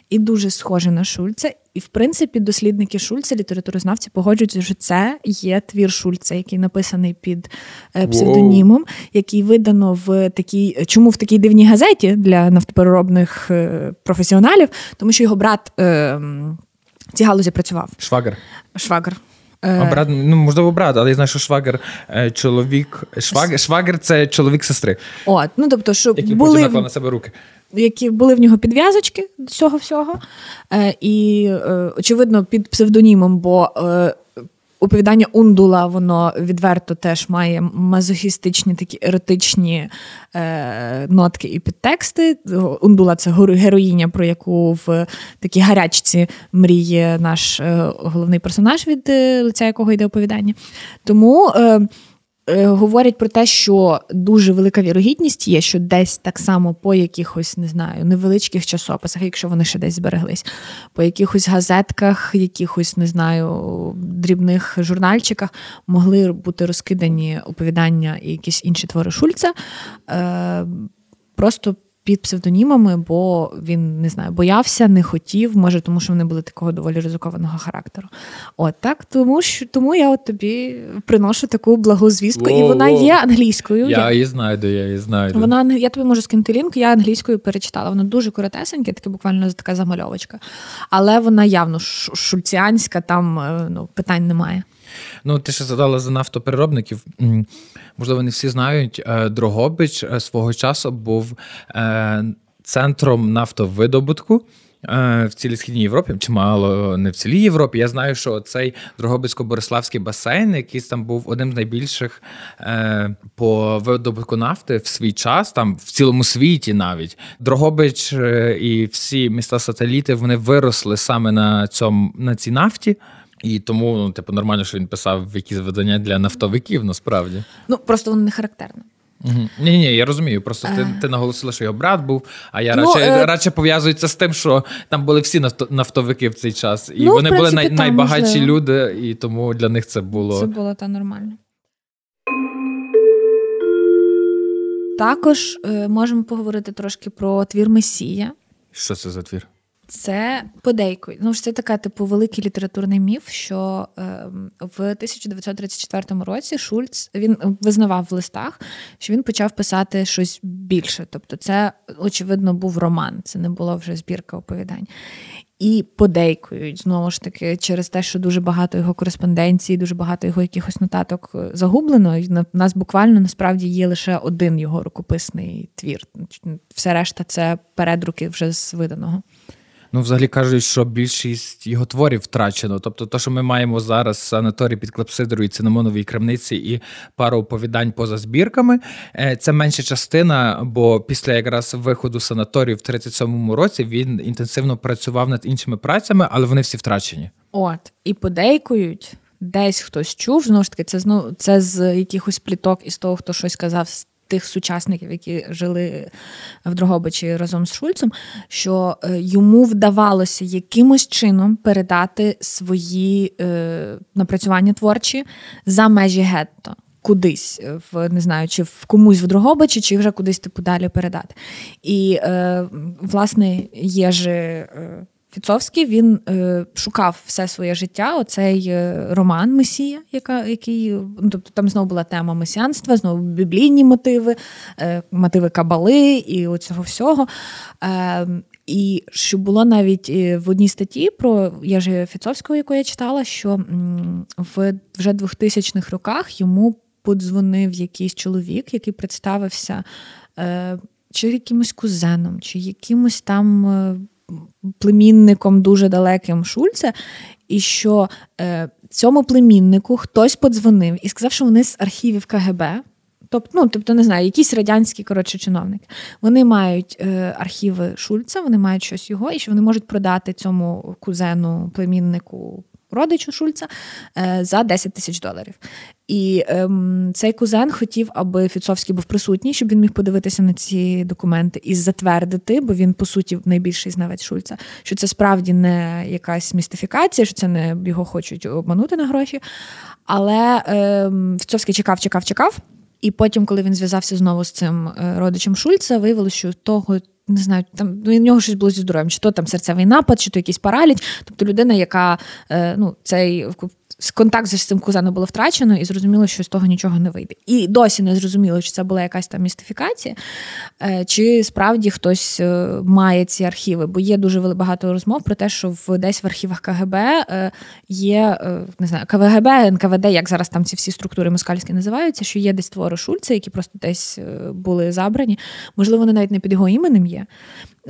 і дуже схоже на Шульце. І, в принципі, дослідники Шульца, літературознавці, погоджуються, що це є твір Шульца, який написаний під е, псевдонімом, wow. який видано в такій, чому в такій дивній газеті для нафтопереробних е, професіоналів, тому що його брат е, ці галузі працював. Швагер. Швагер. А брат, ну можливо, брат, але я знаю, що швагер чоловік. Швагер швагер це чоловік сестри. От, ну тобто, що які були... потім на себе руки. Які були в нього підв'язочки до цього всього. Е, І, е, очевидно, під псевдонімом, бо е, Оповідання Ундула, воно відверто теж має мазохістичні такі еротичні е, нотки і підтексти. Ундула це героїня, про яку в такій гарячці мріє наш е, головний персонаж, від е, лиця якого йде оповідання. Тому. Е, говорять про те, що дуже велика вірогідність є, що десь так само по якихось не знаю невеличких часописах, якщо вони ще десь збереглись, по якихось газетках, якихось не знаю дрібних журнальчиках могли бути розкидані оповідання і якісь інші твори Шульца. Е, Просто під псевдонімами, бо він не знаю, боявся, не хотів, може, тому що вони були такого доволі ризикованого характеру. От так, тому що тому я от тобі приношу таку благу звістку, і вона є англійською. Я її знайду, я її знайду. Вона я тобі можу скинути лінк, я англійською перечитала. Вона дуже коротесенька, таке буквально така замальовочка. Але вона явно шульціанська, там е, ну, питань немає. Ну, ти ще задала за нафтопереробників. Можливо, не всі знають. Е, Дрогобич е, свого часу був е, центром нафтовидобутку. В цілій східній Європі, чи мало не в цілій Європі. Я знаю, що цей Дрогобицько-Бориславський басейн, який там був одним з найбільших по видобутку нафти в свій час, там в цілому світі навіть Дрогобич і всі міста-сателіти вони виросли саме на цьому на цій нафті. І тому, ну, типу, нормально, що він писав якісь видання для нафтовиків, насправді. Ну, просто воно не характерно. Угу. Ні, ні, я розумію. Просто ти ти наголосила, що його брат був, а я ну, радше е... радше пов'язується з тим, що там були всі нафтовики в цей час. І ну, вони принципі, були най, найбагатші можливо. люди, і тому для них це було. Це було та нормально. Також е, можемо поговорити трошки про твір Месія. Що це за твір? Це подейкують. Ну, це така, типу, великий літературний міф, що е, в 1934 році Шульц він визнавав в листах, що він почав писати щось більше. Тобто, це, очевидно, був роман, це не була вже збірка оповідань. І подейкують знову ж таки через те, що дуже багато його кореспонденції, дуже багато його якихось нотаток загублено. І на нас буквально насправді є лише один його рукописний твір. Все решта це передруки вже з виданого. Ну, взагалі кажуть, що більшість його творів втрачено. Тобто, те, що ми маємо зараз санаторій під Клепсидрою, Цинамоновій крамниці і пару оповідань поза збірками, е, це менша частина, бо після якраз виходу санаторію в 37-му році він інтенсивно працював над іншими працями, але вони всі втрачені. От і подейкують. Десь хтось чув, знову ж таки, це знову це з якихось пліток із того, хто щось казав тих сучасників, які жили в Дрогобичі разом з Шульцем, що е, йому вдавалося якимось чином передати свої е, напрацювання творчі за межі гетто. Кудись, е, в не знаю, чи в комусь в Дрогобичі, чи вже кудись типу далі передати. І, е, власне, є ж е, Фіцовський він е, шукав все своє життя. Оцей е, роман Месія, яка, який ну, тобто там знову була тема месіанства, знову біблійні мотиви, е, мотиви кабали і оцього всього. Е, і що було навіть е, в одній статті про Єжи Фіцовського, яку я читала, що в вже 2000-х роках йому подзвонив якийсь чоловік, який представився е, чи якимось кузеном, чи якимось там е, племінником дуже далеким Шульце, і що цьому племіннику хтось подзвонив і сказав, що вони з архівів КГБ. Тобто, ну, тобто, не знаю, якісь радянські коротше чиновники. Вони мають е, архіви Шульца, вони мають щось його, і що вони можуть продати цьому кузену, племіннику, родичу Шульца е, за 10 тисяч доларів. І е, цей кузен хотів, аби Фіцовський був присутній, щоб він міг подивитися на ці документи і затвердити, бо він, по суті, найбільший знавець Шульца, що це справді не якась містифікація, що це не його хочуть обманути на гроші. Але е, Фіцовський чекав, чекав, чекав. І потім, коли він зв'язався знову з цим е, родичем Шульца, виявилося, що того. Не знаю, там ну, у нього щось було зі здоров'ям, чи то там серцевий напад, чи то якийсь параліч. Тобто людина, яка е, ну, цей контакт з цим кузеном було втрачено, і зрозуміло, що з того нічого не вийде. І досі не зрозуміло, чи це була якась там містифікація, е, чи справді хтось е, має ці архіви. Бо є дуже багато розмов про те, що в десь в архівах КГБ е, є не знаю, КВГБ, НКВД, як зараз там ці всі структури москальські називаються, що є десь твори Шульца, які просто десь були забрані. Можливо, вони навіть не під його іменем є.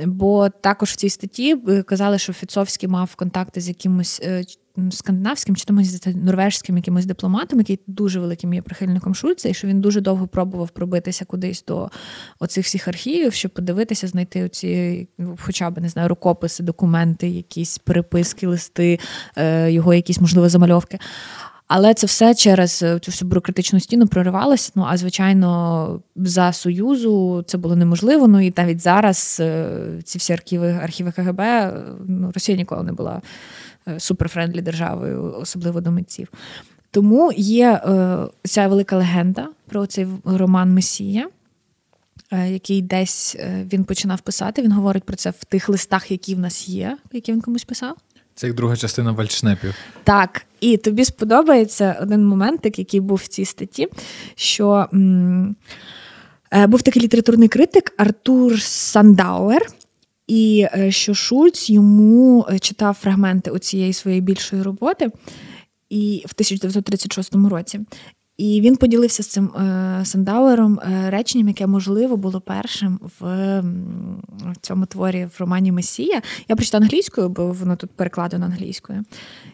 Бо також в цій статті казали, що Фіцовський мав контакти з якимось скандинавським чи тому норвежським якимось дипломатом, який дуже великим є прихильником Шульца, і що він дуже довго пробував пробитися кудись до оцих всіх архівів, щоб подивитися, знайти оці, хоча б не знаю, рукописи, документи, якісь переписки, листи, е, його якісь можливо замальовки. Але це все через цю всю бюрократичну стіну проривалося. Ну а звичайно, за союзу це було неможливо. Ну і навіть зараз е, ці всі архіви архіви КГБ ну, Росія ніколи не була Е, super friendly державою, особливо до митців. Тому є е, ця велика легенда про цей роман Месія, е, який десь е, він починав писати. Він говорить про це в тих листах, які в нас є, які він комусь писав. Це як друга частина вальшнепів. Так, і тобі сподобається один момент, який був в цій статті, що м- був такий літературний критик Артур Сандауер. І е, що Шульц йому е, читав фрагменти у цієї своєї більшої роботи і в 1936 році. І він поділився з цим е, Сандауером е, реченням, яке можливо було першим в, в цьому творі в романі Месія. Я прочитаю англійською, бо воно тут перекладено англійською.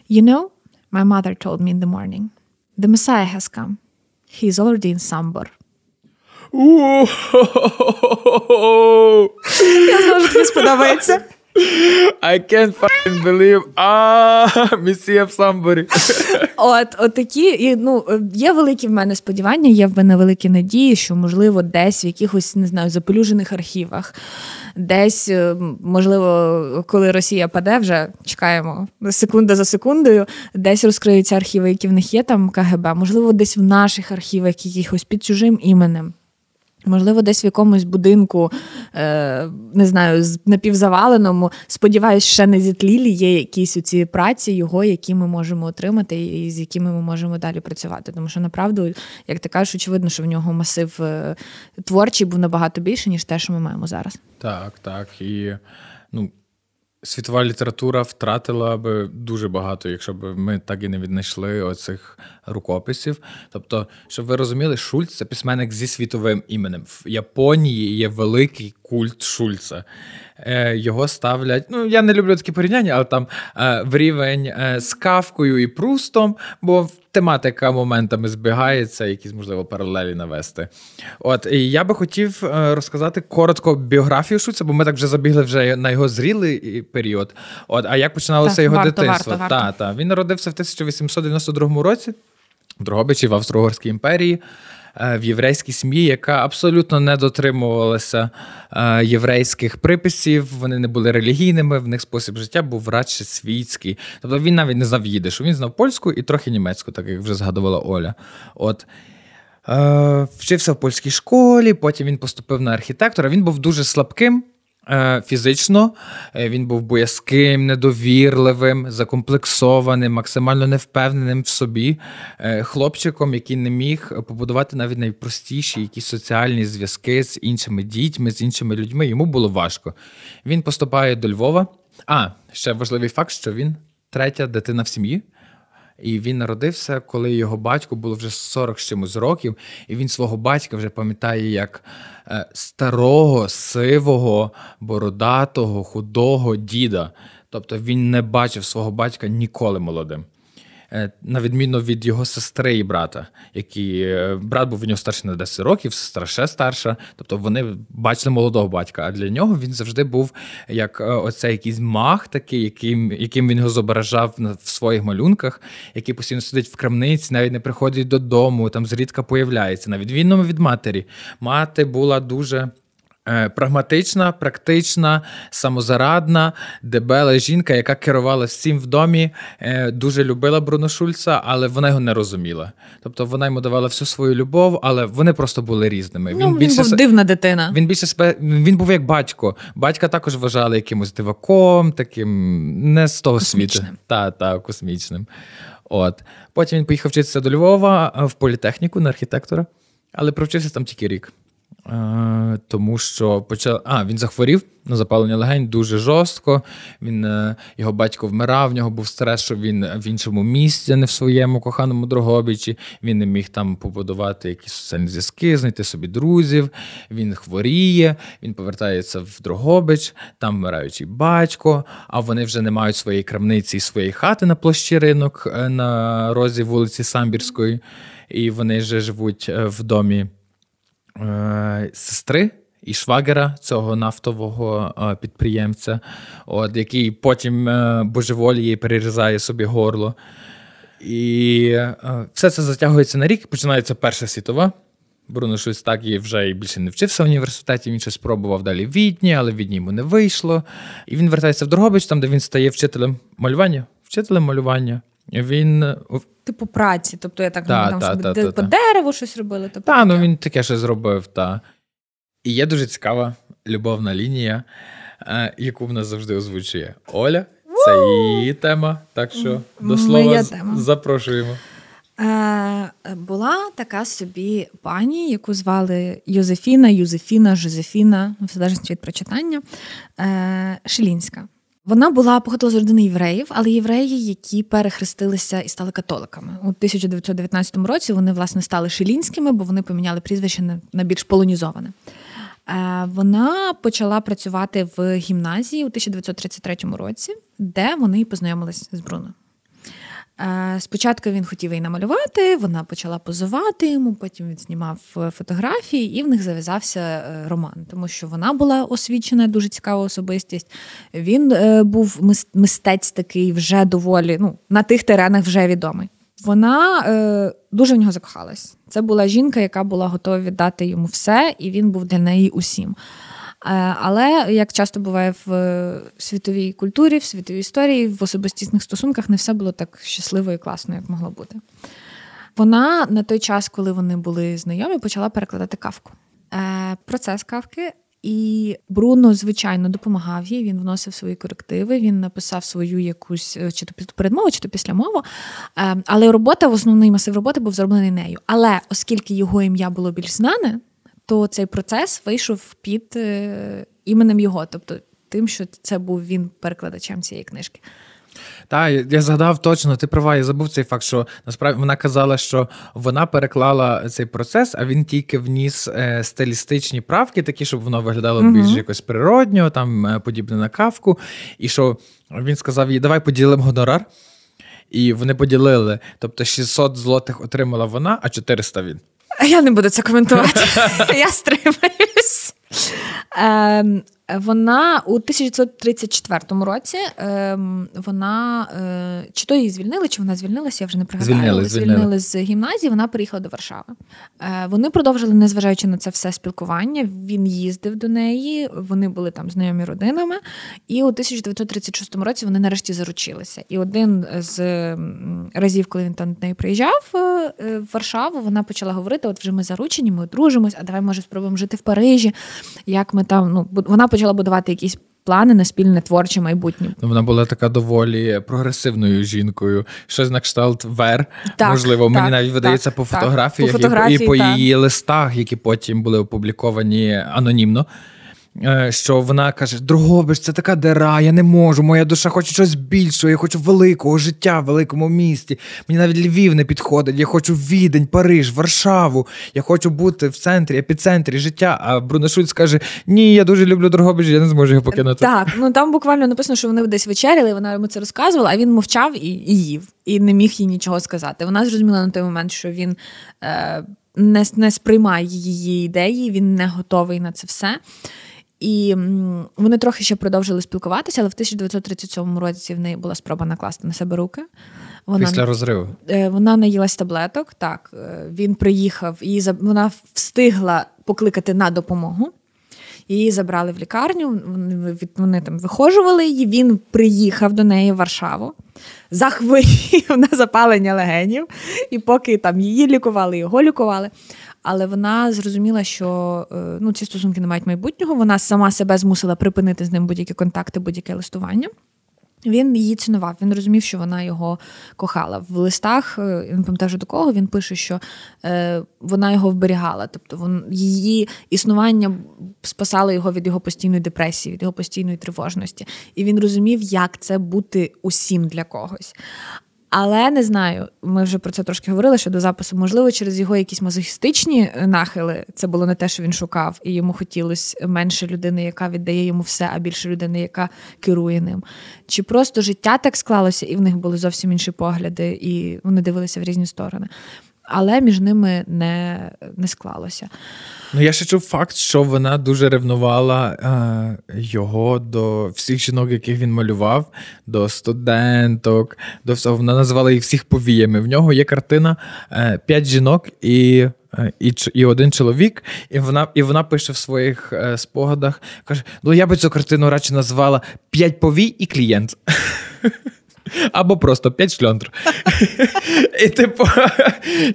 You know, my mother told me in the morning. The Messiah has come. He is already in Sambor. Я знаю, що тобі сподобається. I can't fucking believe. Місія в самборі. От, от і ну є великі в мене сподівання, є в мене великі надії, що можливо десь в якихось не знаю запелюжених архівах, десь е, можливо, коли Росія паде, вже чекаємо секунда за секундою, десь розкриються архіви, які в них є там КГБ, можливо, десь в наших архівах якихось під чужим іменем. Можливо, десь в якомусь будинку, е, не знаю, напівзаваленому. Сподіваюсь, ще не зітлілі є якісь ці праці його, які ми можемо отримати, і з якими ми можемо далі працювати. Тому що направду, як ти кажеш, очевидно, що в нього масив е, творчий був набагато більше, ніж те, що ми маємо зараз. Так, так. І ну, світова література втратила би дуже багато, якщо б ми так і не віднайшли оцих рукописів. Тобто, щоб ви розуміли, Шульц це письменник зі світовим іменем. В Японії є великий культ Шульца. Е, його ставлять. Ну, я не люблю такі порівняння, але там е, в рівень е, з Кавкою і Прустом, бо тематика моментами збігається, якісь, можливо, паралелі навести. От, і я би хотів розказати коротко біографію Шульца, бо ми так вже забігли вже на його зрілий період. От, А як починалося так, його варто, дитинство? Варто, варто. Та, та. Він народився в 1892 році в Дрогобичі в Австро-Угорській імперії. Е, в єврейській сім'ї, яка абсолютно не дотримувалася е, єврейських приписів. Вони не були релігійними, в них спосіб життя був радше світський. Тобто він навіть не знав їдишу, він знав польську і трохи німецьку, так як вже згадувала Оля. От. Е, Вчився в польській школі, потім він поступив на архітектора. Він був дуже слабким. Е, фізично він був боязким, недовірливим, закомплексованим, максимально невпевненим в собі хлопчиком, який не міг побудувати навіть найпростіші якісь соціальні зв'язки з іншими дітьми, з іншими людьми. Йому було важко. Він поступає до Львова. А ще важливий факт, що він третя дитина в сім'ї. І він народився, коли його батько було вже 40 з чимось років, і він свого батька вже пам'ятає як е, старого, сивого, бородатого, худого діда. Тобто він не бачив свого батька ніколи молодим. Е, на відміну від його сестри і брата, які е, брат був у нього старший на 10 років, сестра ще старша. Тобто вони бачили молодого батька. А для нього він завжди був як е, оцей якийсь мах, такий, яким яким він його зображав в своїх малюнках, який постійно сидить в крамниці, навіть не приходить додому, там зрідка появляється. На відмінному від матері. Мати була дуже. Е, прагматична, практична, самозарадна, дебела жінка, яка керувала всім в домі, е, дуже любила Бруно Шульца, але вона його не розуміла. Тобто вона йому давала всю свою любов, але вони просто були різними. Ну, він, він більше був дивна дитина. Він більше спе... він був як батько. Батька також вважали якимось диваком, таким не з того світу. Та, та, космічним. От. Потім він поїхав вчитися до Львова в політехніку на архітектора, але провчився там тільки рік. Е, тому що почав. А, він захворів на запалення легень дуже жорстко. Він, е, Його батько вмирав, в нього був стрес, що він в іншому місці, а не в своєму коханому Дрогобичі. Він не міг там побудувати якісь соціальні зв'язки, знайти собі друзів. Він хворіє, він повертається в Дрогобич, там вмираючий батько, а вони вже не мають своєї крамниці і своєї хати на площі ринок е, на розі вулиці Самбірської. І вони вже живуть в домі. Е, сестри і швагера цього нафтового е, підприємця, от, який потім е, божеволіє перерізає собі горло. І все це затягується на рік, починається Перша світова. Бруно щось так і вже більше не вчився в університеті. Він щось спробував далі в Відні, але в Відні йому не вийшло. І він вертається в Дрогобич, там, де він стає вчителем малювання. Вчителем малювання. Він Типу праці, тобто я так та, там, та, та, по дереву щось робили. Тобто Так, ну він таке щось зробив. Та. І є дуже цікава любовна лінія, е, яку в нас завжди озвучує Оля. Це її тема. Так що до слова запрошуємо. Е, Була така собі пані, яку звали Йозефіна, Юзефіна, Жозефіна, в залежності від прочитання, е, Шилінська. Вона була походила з родини євреїв, але євреї, які перехрестилися і стали католиками. У 1919 році вони власне стали шилінськими, бо вони поміняли прізвище на більш полонізоване. Е, вона почала працювати в гімназії у 1933 році, де вони познайомились з Бруно. Е, спочатку він хотів її намалювати, вона почала позувати йому, потім він знімав е, фотографії, і в них зав'язався е, роман, тому що вона була освічена, дуже цікава особистість. Він був мистець такий вже доволі ну, на тих теренах вже відомий. Вона дуже в нього закохалась. Це була жінка, яка була готова віддати йому все, і він був для неї усім. Е, але як часто буває в світовій культурі, в світовій історії, в особистісних стосунках не все було так щасливо і класно, як могло бути. Вона на той час, коли вони були знайомі, почала перекладати кавку. Е, процес кавки. І Бруно, звичайно, допомагав їй. Він вносив свої корективи, він написав свою якусь е, чи то передмову, чи то післямову. Але робота, в основний масив роботи був зроблений нею. Але оскільки його ім'я було більш знане, то цей процес вийшов під е, іменем його, тобто тим, що це був він перекладачем цієї книжки. Так, я згадав точно, ти права, я забув цей факт, що насправді вона казала, що вона переклала цей процес, а він тільки вніс е, стилістичні правки, такі, щоб воно виглядало uh більш якось природньо, там е, подібне на кавку. І що він сказав їй, давай поділимо гонорар. І вони поділили. Тобто 600 злотих отримала вона, а 400 він. Я не буду це коментувати. Я стримаюсь. Ем, вона у 1934 році ем, вона е, чи то її звільнили, чи вона звільнилася, я вже не пригадаю. Звільнили, звільнили. звільнили з гімназії. Вона приїхала до Варшави. Е, вони продовжили, незважаючи на це все спілкування. Він їздив до неї, вони були там знайомі родинами. І у 1936 році вони нарешті заручилися. І один з разів, коли він там до неї приїжджав е, в Варшаву, вона почала говорити: от вже ми заручені, ми одружимось, а давай може спробуємо жити в Парижі. Як ми там ну вона почала будувати якісь плани на спільне творче майбутнє. Ну, вона була така доволі прогресивною жінкою. Щось на кшталт вер. Так, Можливо, мені так, навіть видається так, по фотографіях По і- фотографії, і по її листах, які потім були опубліковані анонімно. Е, Що вона каже: Дрогобич, це така дира, я не можу. Моя душа хоче щось більшого, я хочу великого життя в великому місті. Мені навіть Львів не підходить. Я хочу Відень, Париж, Варшаву. Я хочу бути в центрі, епіцентрі життя. А Бруно Шульц каже: Ні, я дуже люблю Дрогобич, я не зможу його покинути. Так, ну там буквально написано, що вони десь вечеряли, вона йому це розказувала, а він мовчав і, і їв, і не міг їй нічого сказати. Вона зрозуміла на той момент, що він е, не, не сприймає її ідеї, він не готовий на це все. І вони трохи ще продовжили спілкуватися, але в 1937 році в неї була спроба накласти на себе руки. Вона Після розриву. Е, Вона наїлась таблеток. Так, е, він приїхав, за- вона встигла покликати на допомогу. Її забрали в лікарню, вони, вони там вихожували її. Він приїхав до неї в Варшаву, захворів на запалення легенів, і поки там її лікували, його лікували. Але вона зрозуміла, що е, ну, ці стосунки не мають майбутнього. Вона сама себе змусила припинити з ним будь-які контакти, будь-яке листування. Він її цінував, він розумів, що вона його кохала. В листах, е, не пам'ятаю до кого, він пише, що е, вона його вберігала. Тобто вон, її існування спасало його від його постійної депресії, від його постійної тривожності. І він розумів, як це бути усім для когось. Але не знаю, ми вже про це трошки говорили щодо запису. Можливо, через його якісь мазохістичні нахили це було не те, що він шукав, і йому хотілося менше людини, яка віддає йому все, а більше людини, яка керує ним. Чи просто життя так склалося, і в них були зовсім інші погляди, і вони дивилися в різні сторони. Але між ними не, не склалося. Ну, я ще чув факт, що вона дуже ревнувала е, його до всіх жінок, яких він малював, до студенток, до всього. Вона називала їх всіх повіями. В нього є картина е, п'ять жінок і. е, І, і один чоловік, і вона і вона пише в своїх е, спогадах: каже: Ну я би цю картину радше назвала П'ять повій і клієнт. Або просто п'ять шльондр. І типу,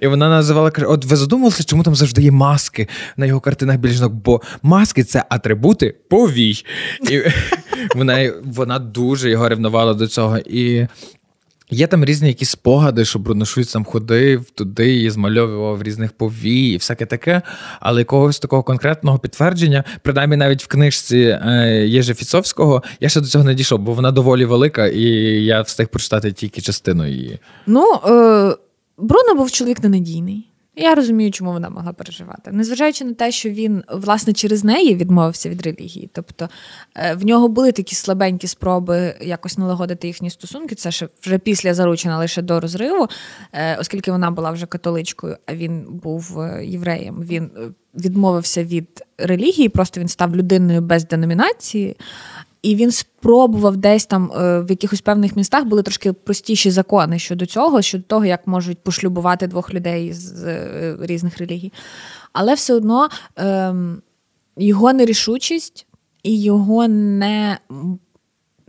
і вона називала каже: От ви задумувалися, чому там завжди є маски на його картинах жінок? Бо маски це атрибути повій. І вона, вона дуже його ревнувала до цього. І Є там різні якісь спогади, що Бруно Шульц там ходив туди і змальовував різних повій і всяке таке, але якогось такого конкретного підтвердження, принаймні навіть в книжці е, Єжи Фіцовського, я ще до цього не дійшов, бо вона доволі велика, і я встиг прочитати тільки частину її. Ну, е, Бруно був чоловік ненадійний. Я розумію, чому вона могла переживати. Незважаючи на те, що він, власне, через неї відмовився від релігії. Тобто е, в нього були такі слабенькі спроби якось налагодити їхні стосунки. Це ще вже після заручена, лише до розриву, е, оскільки вона була вже католичкою, а він був е, євреєм. Він відмовився від релігії, просто він став людиною без деномінації. І він спробував десь там е, в якихось певних містах були трошки простіші закони щодо цього, щодо того, як можуть пошлюбувати двох людей з е, різних релігій. Але все одно ем, його нерішучість і його не.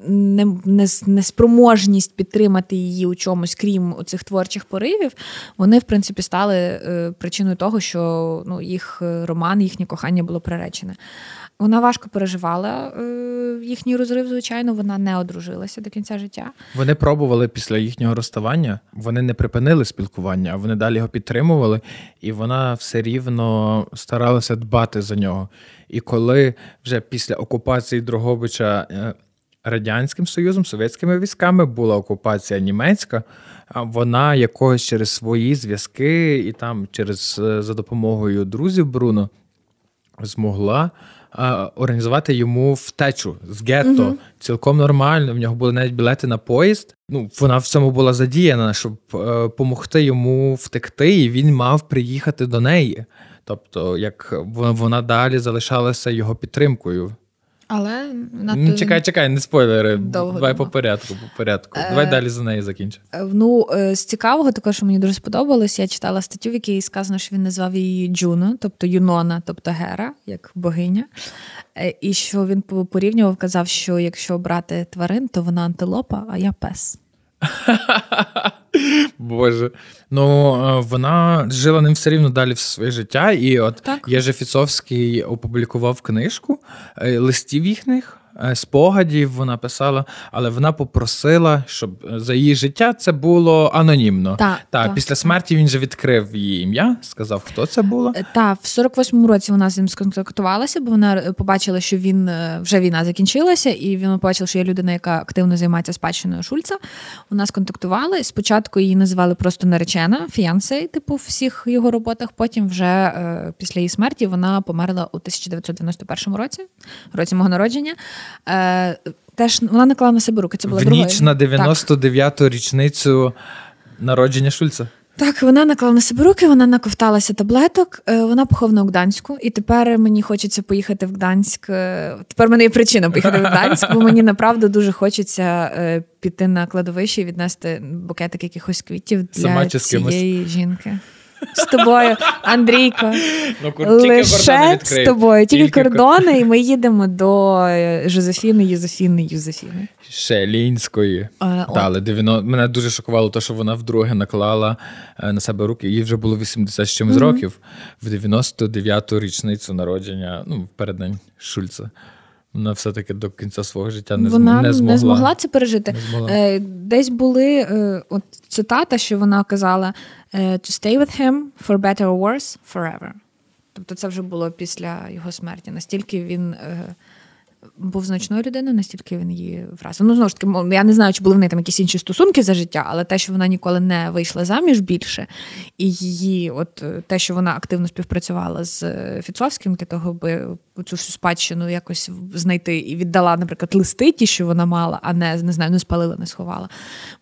Не, не, неспроможність підтримати її у чомусь, крім цих творчих поривів, вони, в принципі, стали е, причиною того, що ну, їх роман, їхнє кохання було приречене. Вона важко переживала е, їхній розрив, звичайно, вона не одружилася до кінця життя. Вони пробували після їхнього розставання, вони не припинили спілкування, а вони далі його підтримували, і вона все рівно старалася дбати за нього. І коли вже після окупації Дрогобича е, Радянським Союзом, совєтськими військами була окупація німецька, вона якось через свої зв'язки і там через е, за допомогою друзів Бруно змогла е, організувати йому втечу з гетто. Угу. Цілком нормально. В нього були навіть білети на поїзд. Ну, вона в цьому була задіяна, щоб допомогти йому втекти, і він мав приїхати до неї. Тобто, як вона- вона далі залишалася його підтримкою. Але на чекай, чекай, не спойлери. Довго Давай думав. по порядку, по порядку. Е, Давай далі за неї закінчимо. Е, Ну, е, з цікавого, також що мені дуже сподобалось, я читала статтю, в якій сказано, що він назвав її Джуно, тобто Юнона, тобто Гера, як богиня. І що він порівнював, казав, що якщо брати тварин, то вона антилопа, а я пес. Боже. Ну, е, вона жила ним все рівно далі все своє життя. І от Так. Єжефіцовський опублікував книжку е, листів їхніх. Е, Спогадів вона писала, але вона попросила, щоб за її життя це було анонімно. Так, так, так. після смерті він же відкрив її ім'я, сказав, хто це було. Е, Та в 48-му році вона з ним сконтактувалася, бо вона е, побачила, що він е, вже війна закінчилася, і вона побачила, що є людина, яка активно займається спадщиною Шульца. Вона сконтактувала. Спочатку її називали просто наречена, фіянсе, типу, в всіх його роботах. Потім, вже е, після її смерті, вона померла у 1991 році, році мого народження. Е, Теж вона наклала на себе руки. Це була В друга. ніч на Так. 99-ту річницю народження Шульца. Так, вона наклала на себе руки, вона наковталася таблеток. е, Вона похована у Гданську, і тепер мені хочеться поїхати в Гданськ. е, Тепер в мене є причина поїхати в Гданськ, бо мені направду дуже хочеться е, піти на кладовище і віднести букетик якихось квітів для цієї жінки. З тобою, Андрійко, Ну, лише з тобою, тільки кордони, і ми їдемо до е, Жозефіни, Юзефіни, Юзефіни. Шелінської. Е, але 90... мене дуже шокувало те, що вона вдруге наклала е, на себе руки. Їй вже було 80 з чимось років в 99-ту річницю народження, ну, переддень Шульца. Вона все-таки до кінця свого життя не, вона зм... не змогла. це пережити. Не змогла. Е, Десь були е, от цитата, що вона казала: е, to stay with him for better or worse forever. Тобто це вже було після його смерті. Настільки він був значною людиною, настільки він її вразив. Ну, знову ж таки, я не знаю, чи були в неї там якісь інші стосунки за життя, але те, що вона ніколи не вийшла заміж більше, і її, от е, те, що вона активно співпрацювала з е, Фіцовським для того, аби цю всю спадщину якось знайти і віддала, наприклад, листи, ті, що вона мала, а не не знаю, не спалила, не сховала.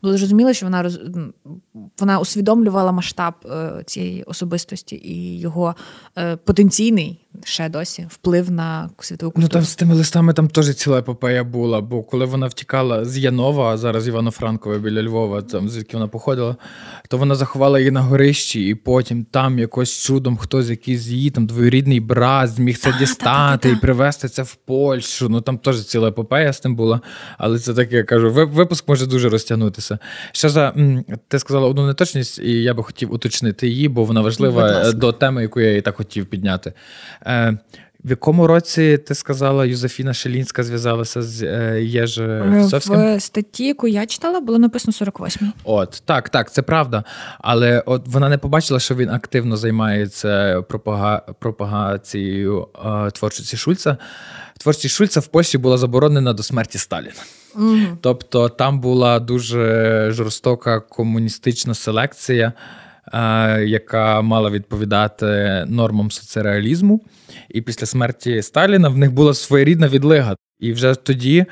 Було зрозуміло, що вона роз... вона усвідомлювала масштаб е, цієї особистості і його потенційний ще досі вплив на світову Ну там з тими листами там теж ціла епопея була, бо коли вона втікала з Янова, а зараз Івано-Франкове біля Львова, там звідки вона походила, то вона заховала її на горищі, і потім там якось чудом хтось якийсь її там двоюрідний брат зміг це дістати і привезти це в Польщу. Ну там теж ціла епопея з тим була. Але це таке я кажу, випуск може дуже розтягнутися. Ще за ти сказала одну неточність, і я би хотів уточнити її, бо вона важлива е, до теми, яку я і так хотів підняти. В якому році ти сказала, Юзефіна Шелінська зв'язалася з е, Єж Фіцовським? В статті, яку я читала, було написано 48 От так, так, це правда. Але от вона не побачила, що він активно займається пропага... пропагацією е, творчості Шульца. Творчість Шульца в Польщі була заборонена до смерті Сталіна. Тобто там була дуже жорстока комуністична селекція, яка мала відповідати нормам соцреалізму. І після смерті Сталіна в них була своєрідна відлига. І вже тоді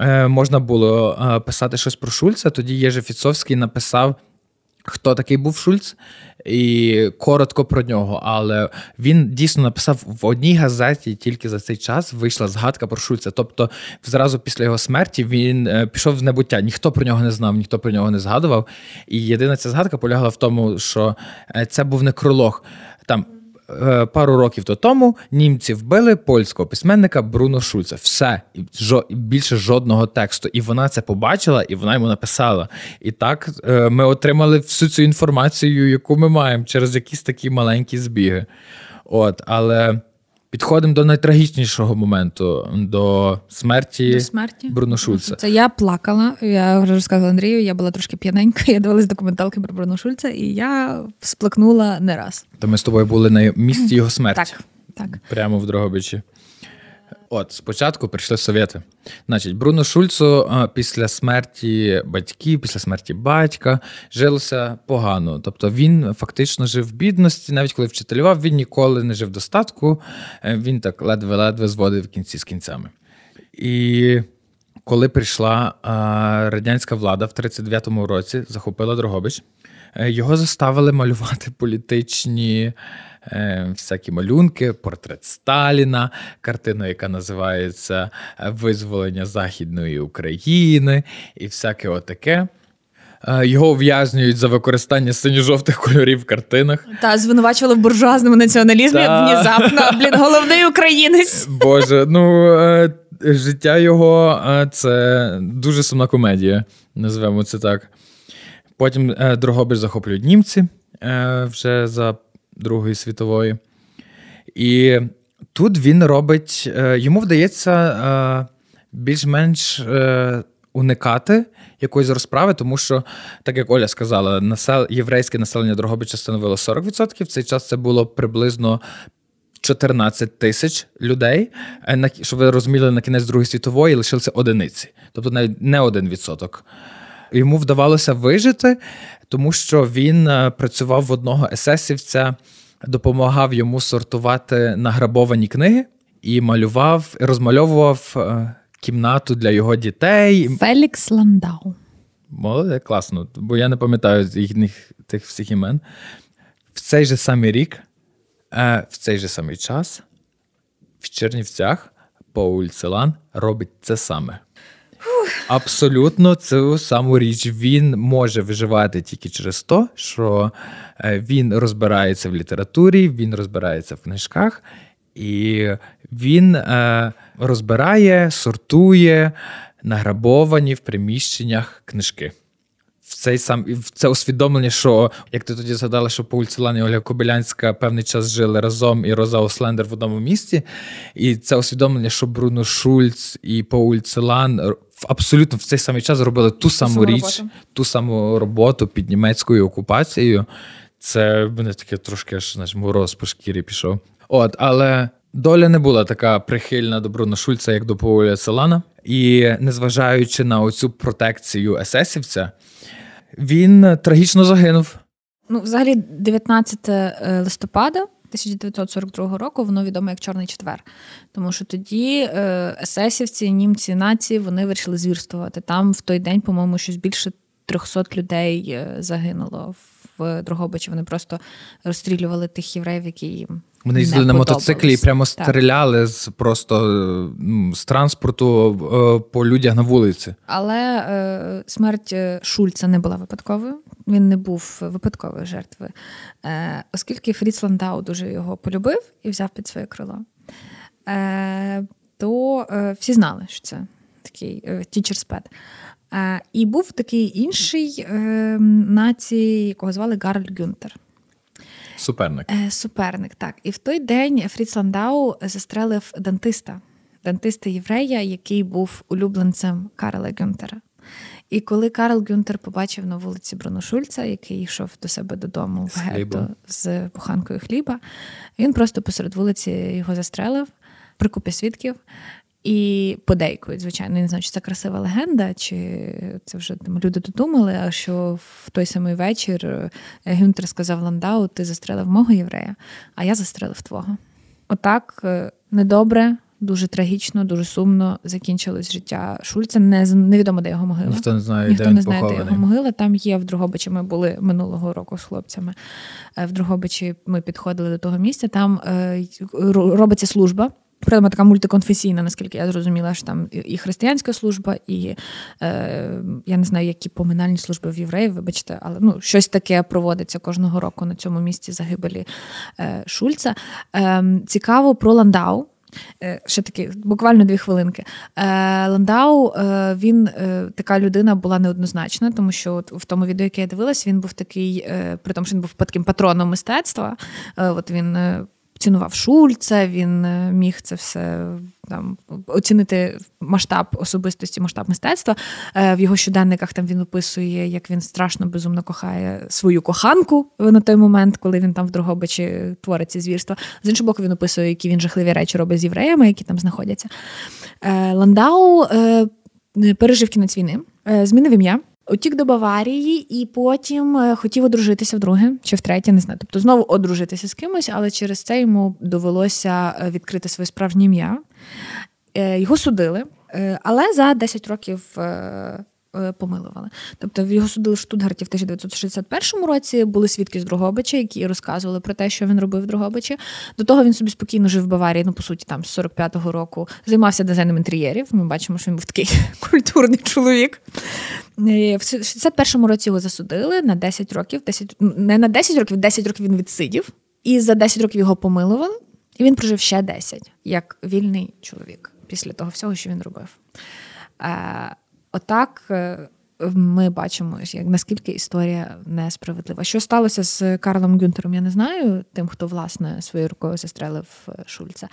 е, можна було е, писати щось про Шульца. Тоді Єжи Фіцовський написав. Хто такий був Шульц, і коротко про нього. Але він дійсно написав в одній газеті тільки за цей час вийшла згадка про Шульца. Тобто, зразу після його смерті він е, пішов в небуття. Ніхто про нього не знав, ніхто про нього не згадував. І єдина ця згадка полягала в тому, що е, це був некролог. Там пару років то тому німці вбили польського письменника Бруно Шульца. Все, жо, більше жодного тексту. І вона це побачила, і вона йому написала. І так е, ми отримали всю цю інформацію, яку ми маємо через якісь такі маленькі збіги. От, але підходимо до найтрагічнішого моменту до смерті, До смерті. Бруно Шульца. Це я плакала. Я вже розказала Андрію, я була трошки п'яненька, я дивилась документалки про Бруно Шульца, і я сплакнула не раз. То ми з тобою були на місці його смерті. Так, так. Прямо в Дрогобичі. От, спочатку прийшли совєти. Значить, Бруно Шульцу після смерті батьків, після смерті батька жилося погано. Тобто він фактично жив в бідності, навіть коли вчителював, він ніколи не жив в достатку. Е, Він так ледве-ледве зводив кінці з кінцями. І коли прийшла радянська влада в 39-му році, захопила Дрогобич, е, його заставили малювати політичні всякі малюнки, портрет Сталіна, картина, яка називається е, Визволення Західної України, і всяке отаке. Е, Його ув'язнюють за використання синьо-жовтих кольорів в картинах. Та звинувачували в буржуазному націоналізмі Та. внезапно. Блін, головний українець. Боже, ну е, життя його е, це дуже сумна комедія, називаємо це так. Потім е, Дрогобич захоплюють німці е, вже за Другої світової. І тут він робить, е, йому вдається е, більш-менш е, уникати якоїсь розправи, тому що, так як Оля сказала, насел... єврейське населення Дрогобича становило 40%. В цей час це було приблизно 14 тисяч людей. Щоб ви розуміли, на кінець Другої світової лишилися одиниці, тобто навіть не один відсоток. Йому вдавалося вижити, тому що він працював в одного есесівця, допомагав йому сортувати награбовані книги і малював, розмальовував кімнату для його дітей. Фелікс Ландау. Молоде, класно, бо я не пам'ятаю їхніх тих всіх імен. В цей же самий рік, е, в цей же самий час, в Чернівцях Пауль Целан робить це саме. Абсолютно цю саму річ він може виживати тільки через те, що е, він розбирається в літературі, він розбирається в книжках, і він е, розбирає, сортує награбовані в приміщеннях книжки. В цей сам в це усвідомлення, що як ти тоді згадала, що Пауль Целан і Оля Кобилянська певний час жили разом і Роза Ослендер в одному місті. І це усвідомлення, що Бруно Шульц і Пауль Целан абсолютно в цей самий час зробили ту саму річ, роботу. ту саму роботу під німецькою окупацією. Це мене таке трошки аж знаєш, мороз по шкірі пішов. От, але доля не була така прихильна до Бруно Шульца, як до Пауля Селана. І незважаючи на оцю протекцію есесівця, він трагічно загинув. Ну, взагалі, 19 е, листопада 1942 року воно відомо як Чорний четвер. Тому що тоді е, есесівці, німці, нації вони вирішили звірствувати. Там в той день, по-моєму, щось більше 300 людей е, загинуло в Дрогобичі. Вони просто розстрілювали тих євреїв, які їм вони їздили на мотоциклі і прямо стріляли з просто ну, з транспорту е, по людях на вулиці. Але е, смерть е, Шульца не була випадковою. Він не був випадковою жертвою, е, оскільки Фріц Ландау дуже його полюбив і взяв під своє крило. Е, то е, всі знали, що це такий teacher's pet. І був такий інший нації, якого звали Гарл Гюнтер. Суперник. Е, суперник, так. І в той день Фріц Ландау застрелив дантиста, дантиста єврея, який був улюбленцем Карла Гюнтера. І коли Карл Гюнтер побачив на вулиці Бруно Шульца, який йшов до себе додому в гетто з буханкою хліба, він просто посеред вулиці його застрелив при купі свідків. І подейкують, звичайно, не знаю, чи це красива легенда, чи це вже там люди додумали, а що в той самий вечір е, Гюнтер сказав Ландау: ти застрелив мого єврея, а я застрелив твого. Отак е, недобре, дуже трагічно, дуже сумно закінчилось життя Шульца. Не, Невідомо, де його могила. Ніхто не знає, Ніхто де не знає, похований. де його могила. Там є в Другобичі. Ми були минулого року з хлопцями. Е, в Другобичі ми підходили до того місця. Там робиться служба. Прямо така мультиконфесійна, наскільки я зрозуміла, що там і християнська служба, і е, я не знаю, які поминальні служби в євреїв, вибачте, але ну, щось таке проводиться кожного року на цьому місці загибелі е, Шульца. Е, Цікаво про Ландау. Е, ще таки, буквально дві хвилинки. Е, Ландау, е, він така людина була неоднозначна, тому що от в тому відео, яке я дивилась, він був такий, при тому, що він був таким патроном мистецтва. От він цінував Шульца, він е, міг це все там оцінити масштаб особистості, масштаб мистецтва. Е, в його щоденниках там він описує, як він страшно безумно кохає свою коханку на той момент, коли він там в Дрогобичі творить ці звірства. З іншого боку, він описує, які він жахливі речі робить з євреями, які там знаходяться. Е, Ландау пережив кінець війни, змінив ім'я. Утік до Баварії і потім е, хотів одружитися вдруге чи втретє, не знаю. Тобто знову одружитися з кимось, але через це йому довелося е, відкрити своє справжнє ім'я. Е, його судили, але за 10 років помилували. Тобто його судили в Штутгарті в 1961 році. Були свідки з Другобича, які розказували про те, що він робив в Другобичі. До того він собі спокійно жив в Баварії. Ну, по суті, там з 45-го року займався дизайном інтер'єрів. Ми бачимо, що він був такий культурний чоловік. Е, в 61-му році його засудили на 10 років. 10, не на 10 років, 10 років він відсидів, і за 10 років його помилували. І він прожив ще 10, як вільний чоловік після того всього, що він робив. Отак, е, ми бачимо, як наскільки історія несправедлива. Що сталося з Карлом Гюнтером, я не знаю, тим, хто власне своєю рукою застрелив е, Шульца.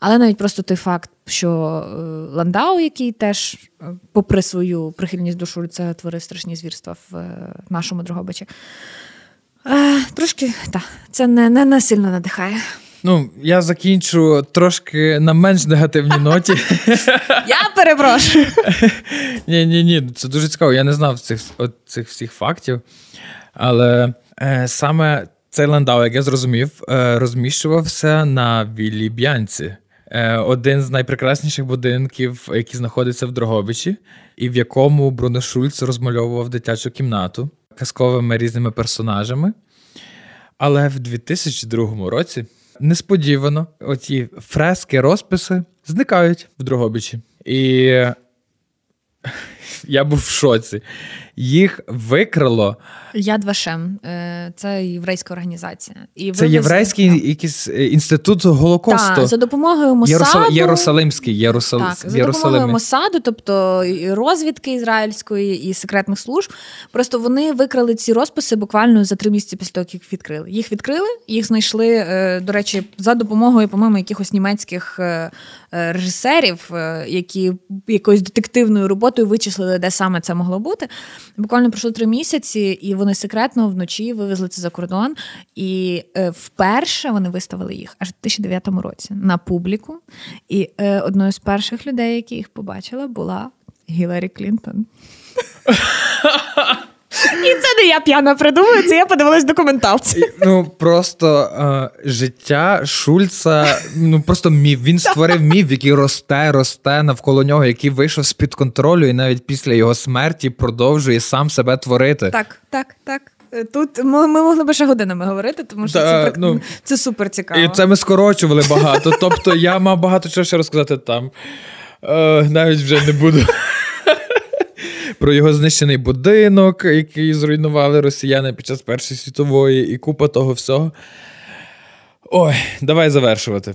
Але навіть просто той факт, що е, Ландау, який теж, попри свою прихильність до Шульца, творив страшні звірства в нашому Дрогобичі, трошки так, це не, не, не сильно надихає. Ну, я закінчу трошки на менш негативній ноті. Я перепрошую. Ні, ні, ні, це дуже цікаво. Я не знав цих от цих всіх фактів. Але е, саме цей ландау, як я зрозумів, е, розміщувався на Віллі Б'янці. Е, один з найпрекрасніших будинків, який знаходиться в Дрогобичі, і в якому Бруно Шульц розмальовував дитячу кімнату казковими різними персонажами. Але в 2002 році несподівано оці фрески, розписи зникають в Дрогобичі. І я був в шоці. Їх викрало. Яд Вашем, е, це єврейська організація. І Це єврейський якийсь е, інститут Голокосту. Так, За допомогою Мосаду. Єрусал... Єрусалимський. Єрусал... Так, За допомогою Мосаду, тобто і розвідки ізраїльської і секретних служб. Просто вони викрали ці розписи буквально за три місяці після того, як їх відкрили. Їх відкрили, їх знайшли, е, до речі, за допомогою, по-моєму, якихось німецьких режисерів, які якоюсь детективною роботою вичислили, де саме це могло бути. Буквально пройшло три місяці, і вони секретно вночі вивезли це за кордон. І е, вперше вони виставили їх аж в 2009 році на публіку. І е, одною з перших людей, які їх побачила, була Гіларі Клінтон. І це не я п'яна придумую, це я подивилась документалці. Ну просто е, життя Шульца, ну просто міф. Він створив міф, який росте, росте навколо нього, який вийшов з-під контролю, і навіть після його смерті продовжує сам себе творити. Так, так, так. Тут ми, ми могли би ще годинами говорити, тому що да, це ну, це супер цікаво. І це ми скорочували багато. Тобто я мав багато чого ще розказати там. Е, Навіть вже не буду про його знищений будинок, який зруйнували росіяни під час Першої світової, і купа того всього. Ой, давай завершувати.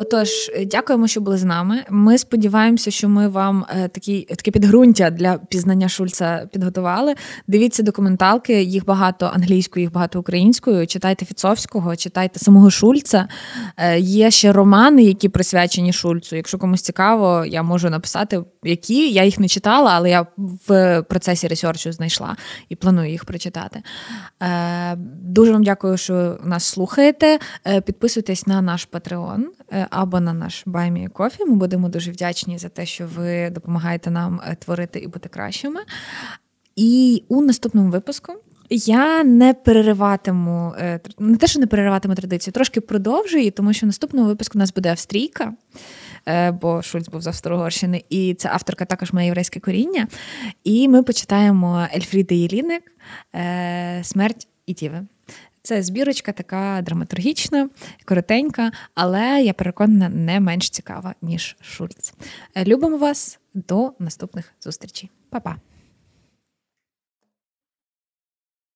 Отож, е, дякуємо, що були з нами. Ми сподіваємося, що ми вам е, такі таке підґрунтя для пізнання Шульца підготували. Дивіться документалки, їх багато англійською, їх багато українською. Читайте Фіцовського, читайте самого Шульца. Е, є ще романи, які присвячені Шульцу. Якщо комусь цікаво, я можу написати, які я їх не читала, але я в процесі ресерчу знайшла і планую їх прочитати. Дуже вам дякую, що нас слухаєте. Підписуйтесь на наш Патреон або на наш Баймі Кофі. Ми будемо дуже вдячні за те, що ви допомагаєте нам е, творити і бути кращими. І у наступному випуску. Я не перериватиму, е, не те, що не перериватиму традицію, трошки продовжую, тому що в наступному випуску у нас буде австрійка, е, бо Шульц був з Австро-Угорщини, і ця авторка також має єврейське коріння. І ми почитаємо Ельфріди Єліник Смерть і Тіве. Це збірочка така драматургічна, коротенька, але я переконана, не менш цікава, ніж Шульц. Любимо вас до наступних зустрічей. Па-па!